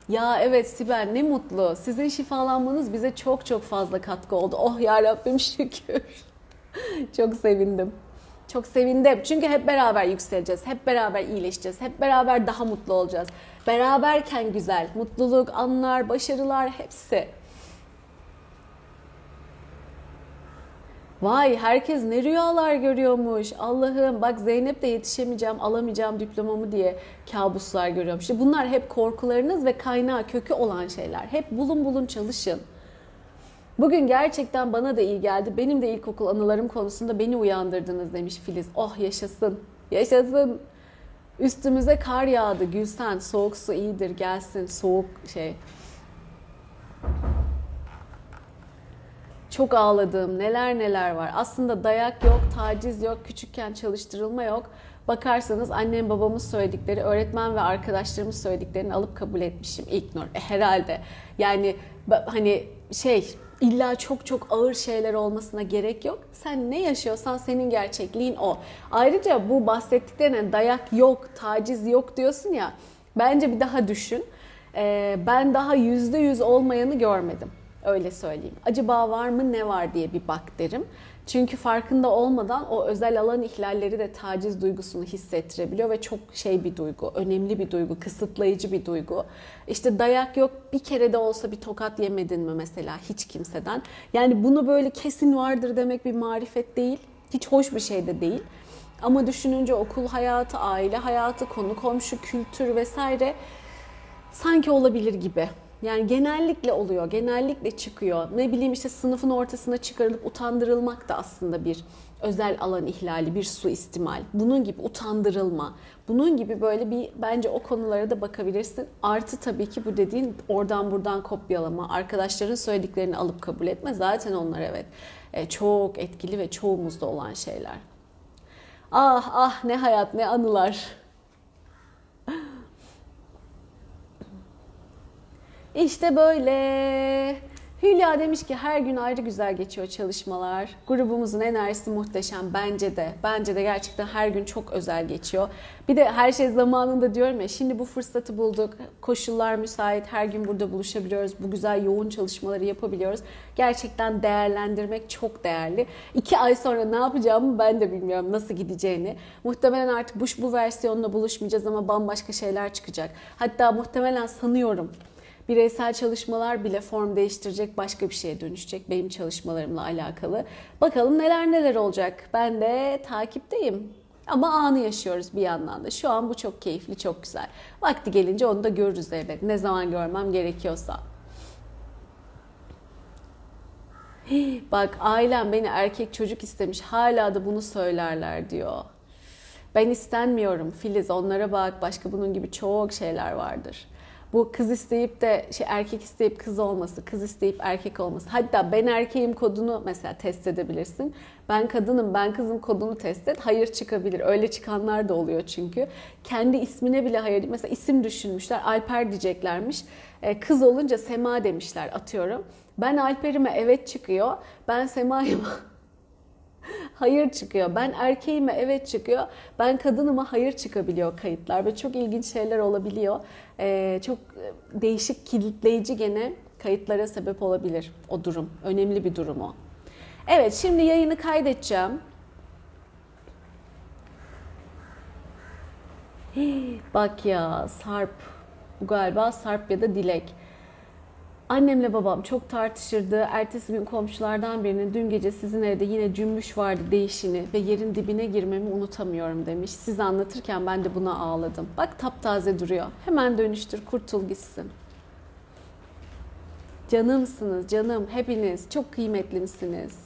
Ya evet Sibel ne mutlu. Sizin şifalanmanız bize çok çok fazla katkı oldu. Oh ya Rabbim [laughs] şükür. çok sevindim. Çok sevindim. Çünkü hep beraber yükseleceğiz. Hep beraber iyileşeceğiz. Hep beraber daha mutlu olacağız. Beraberken güzel. Mutluluk, anlar, başarılar hepsi. Vay herkes ne rüyalar görüyormuş. Allah'ım bak Zeynep de yetişemeyeceğim, alamayacağım diplomamı diye kabuslar görüyorum. İşte bunlar hep korkularınız ve kaynağı, kökü olan şeyler. Hep bulun bulun çalışın. Bugün gerçekten bana da iyi geldi. Benim de ilkokul anılarım konusunda beni uyandırdınız demiş Filiz. Oh yaşasın, yaşasın. Üstümüze kar yağdı Gülsen. Soğuk su iyidir gelsin. Soğuk şey Çok ağladığım neler neler var. Aslında dayak yok, taciz yok, küçükken çalıştırılma yok. Bakarsanız annem babamız söyledikleri, öğretmen ve arkadaşlarımız söylediklerini alıp kabul etmişim ilk nur. E, herhalde. Yani hani şey illa çok çok ağır şeyler olmasına gerek yok. Sen ne yaşıyorsan senin gerçekliğin o. Ayrıca bu bahsettiklerine dayak yok, taciz yok diyorsun ya. Bence bir daha düşün. Ee, ben daha yüzde yüz olmayanı görmedim. Öyle söyleyeyim. Acaba var mı ne var diye bir bak derim. Çünkü farkında olmadan o özel alan ihlalleri de taciz duygusunu hissettirebiliyor ve çok şey bir duygu, önemli bir duygu, kısıtlayıcı bir duygu. İşte dayak yok bir kere de olsa bir tokat yemedin mi mesela hiç kimseden. Yani bunu böyle kesin vardır demek bir marifet değil. Hiç hoş bir şey de değil. Ama düşününce okul hayatı, aile hayatı, konu komşu, kültür vesaire sanki olabilir gibi. Yani genellikle oluyor, genellikle çıkıyor. Ne bileyim işte sınıfın ortasına çıkarılıp utandırılmak da aslında bir özel alan ihlali, bir suistimal. Bunun gibi utandırılma. Bunun gibi böyle bir bence o konulara da bakabilirsin. Artı tabii ki bu dediğin oradan buradan kopyalama, arkadaşların söylediklerini alıp kabul etme. Zaten onlar evet e, çok etkili ve çoğumuzda olan şeyler. Ah ah ne hayat ne anılar. İşte böyle. Hülya demiş ki her gün ayrı güzel geçiyor çalışmalar. Grubumuzun enerjisi muhteşem bence de. Bence de gerçekten her gün çok özel geçiyor. Bir de her şey zamanında diyorum ya şimdi bu fırsatı bulduk. Koşullar müsait. Her gün burada buluşabiliyoruz. Bu güzel yoğun çalışmaları yapabiliyoruz. Gerçekten değerlendirmek çok değerli. İki ay sonra ne yapacağımı ben de bilmiyorum. Nasıl gideceğini. Muhtemelen artık bu, bu versiyonla buluşmayacağız ama bambaşka şeyler çıkacak. Hatta muhtemelen sanıyorum bireysel çalışmalar bile form değiştirecek, başka bir şeye dönüşecek benim çalışmalarımla alakalı. Bakalım neler neler olacak. Ben de takipteyim. Ama anı yaşıyoruz bir yandan da. Şu an bu çok keyifli, çok güzel. Vakti gelince onu da görürüz elbet. Ne zaman görmem gerekiyorsa. [gasps] Bak ailem beni erkek çocuk istemiş. Hala da bunu söylerler diyor. Ben istenmiyorum Filiz. Onlara bak. Başka bunun gibi çok şeyler vardır bu kız isteyip de şey erkek isteyip kız olması, kız isteyip erkek olması. Hatta ben erkeğim kodunu mesela test edebilirsin. Ben kadınım, ben kızım kodunu test et. Hayır çıkabilir. Öyle çıkanlar da oluyor çünkü. Kendi ismine bile hayır. Mesela isim düşünmüşler. Alper diyeceklermiş. E, kız olunca Sema demişler atıyorum. Ben Alper'ime evet çıkıyor. Ben Sema'yıma [laughs] hayır çıkıyor. Ben erkeğime evet çıkıyor. Ben kadınıma hayır çıkabiliyor kayıtlar ve çok ilginç şeyler olabiliyor. Ee, çok değişik kilitleyici gene kayıtlara sebep olabilir o durum. Önemli bir durum o. Evet şimdi yayını kaydedeceğim. [gasps] Bak ya Sarp. Bu galiba Sarp ya da Dilek. Annemle babam çok tartışırdı. Ertesi gün komşulardan birinin dün gece sizin evde yine cümbüş vardı değişini ve yerin dibine girmemi unutamıyorum demiş. Siz anlatırken ben de buna ağladım. Bak taptaze duruyor. Hemen dönüştür kurtul gitsin. Canımsınız canım hepiniz çok kıymetlimsiniz.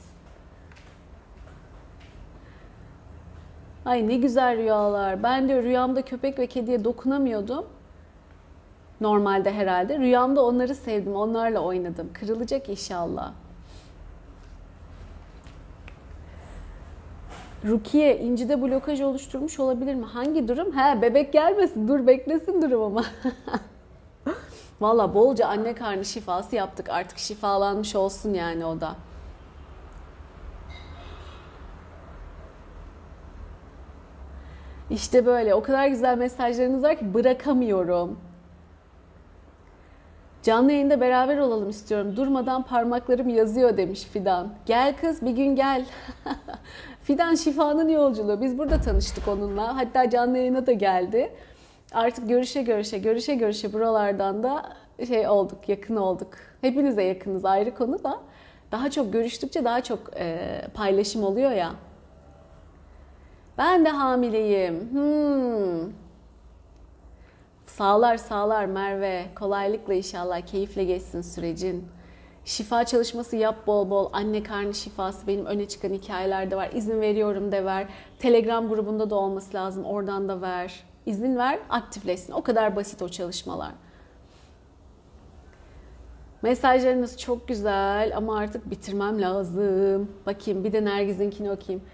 Ay ne güzel rüyalar. Ben de rüyamda köpek ve kediye dokunamıyordum. Normalde herhalde. Rüyamda onları sevdim, onlarla oynadım. Kırılacak inşallah. Rukiye incide blokaj oluşturmuş olabilir mi? Hangi durum? He bebek gelmesin. Dur beklesin durum ama. [laughs] Valla bolca anne karnı şifası yaptık. Artık şifalanmış olsun yani o da. İşte böyle. O kadar güzel mesajlarınız var ki bırakamıyorum. Canlı yayında beraber olalım istiyorum. Durmadan parmaklarım yazıyor demiş Fidan. Gel kız bir gün gel. [laughs] Fidan şifanın yolculuğu. Biz burada tanıştık onunla. Hatta canlı yayına da geldi. Artık görüşe görüşe, görüşe görüşe buralardan da şey olduk, yakın olduk. Hepinize yakınız ayrı konu da. Daha çok görüştükçe daha çok e, paylaşım oluyor ya. Ben de hamileyim. Hmm. Sağlar sağlar Merve. Kolaylıkla inşallah keyifle geçsin sürecin. Şifa çalışması yap bol bol. Anne karnı şifası benim öne çıkan hikayelerde var. İzin veriyorum de ver. Telegram grubunda da olması lazım. Oradan da ver. İzin ver, aktifleşsin. O kadar basit o çalışmalar. Mesajlarınız çok güzel ama artık bitirmem lazım. Bakayım bir de Nergiz'inkini okuyayım.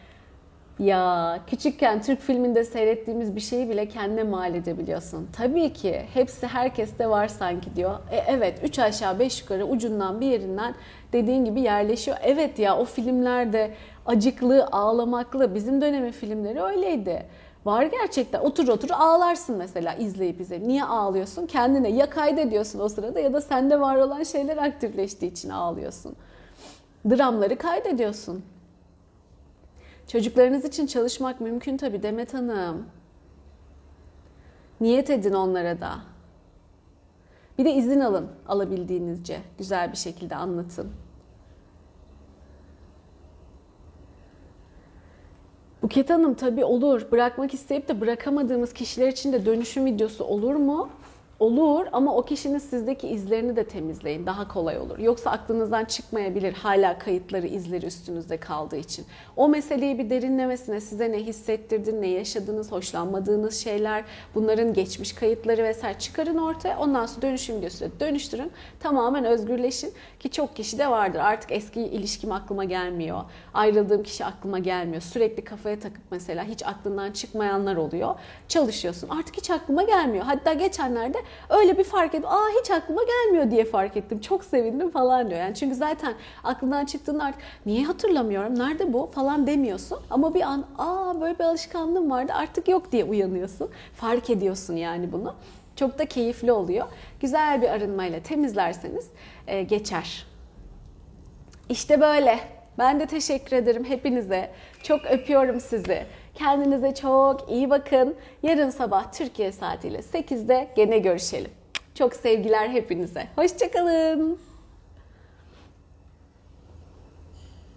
Ya küçükken Türk filminde seyrettiğimiz bir şeyi bile kendine mal edebiliyorsun. Tabii ki hepsi herkeste var sanki diyor. E, evet üç aşağı beş yukarı ucundan bir yerinden dediğin gibi yerleşiyor. Evet ya o filmlerde acıklı, ağlamaklı bizim dönemin filmleri öyleydi. Var gerçekten. Otur otur ağlarsın mesela izleyip izleyip. Niye ağlıyorsun? Kendine ya kaydediyorsun o sırada ya da sende var olan şeyler aktifleştiği için ağlıyorsun. Dramları kaydediyorsun. Çocuklarınız için çalışmak mümkün tabii Demet Hanım. Niyet edin onlara da. Bir de izin alın alabildiğinizce. Güzel bir şekilde anlatın. Buket Hanım tabii olur. Bırakmak isteyip de bırakamadığımız kişiler için de dönüşüm videosu olur mu? Olur ama o kişinin sizdeki izlerini de temizleyin. Daha kolay olur. Yoksa aklınızdan çıkmayabilir hala kayıtları, izleri üstünüzde kaldığı için. O meseleyi bir derinlemesine size ne hissettirdi, ne yaşadınız, hoşlanmadığınız şeyler, bunların geçmiş kayıtları vesaire çıkarın ortaya. Ondan sonra dönüşüm videosuna dönüştürün. Tamamen özgürleşin ki çok kişi de vardır. Artık eski ilişkim aklıma gelmiyor. Ayrıldığım kişi aklıma gelmiyor. Sürekli kafaya takıp mesela hiç aklından çıkmayanlar oluyor. Çalışıyorsun. Artık hiç aklıma gelmiyor. Hatta geçenlerde öyle bir fark ettim. Aa hiç aklıma gelmiyor diye fark ettim. Çok sevindim falan diyor. Yani çünkü zaten aklından çıktığında artık niye hatırlamıyorum? Nerede bu? falan demiyorsun. Ama bir an aa böyle bir alışkanlığım vardı artık yok diye uyanıyorsun. Fark ediyorsun yani bunu. Çok da keyifli oluyor. Güzel bir arınmayla temizlerseniz e, geçer. İşte böyle. Ben de teşekkür ederim hepinize. Çok öpüyorum sizi. Kendinize çok iyi bakın. Yarın sabah Türkiye saatiyle 8'de gene görüşelim. Çok sevgiler hepinize. Hoşçakalın.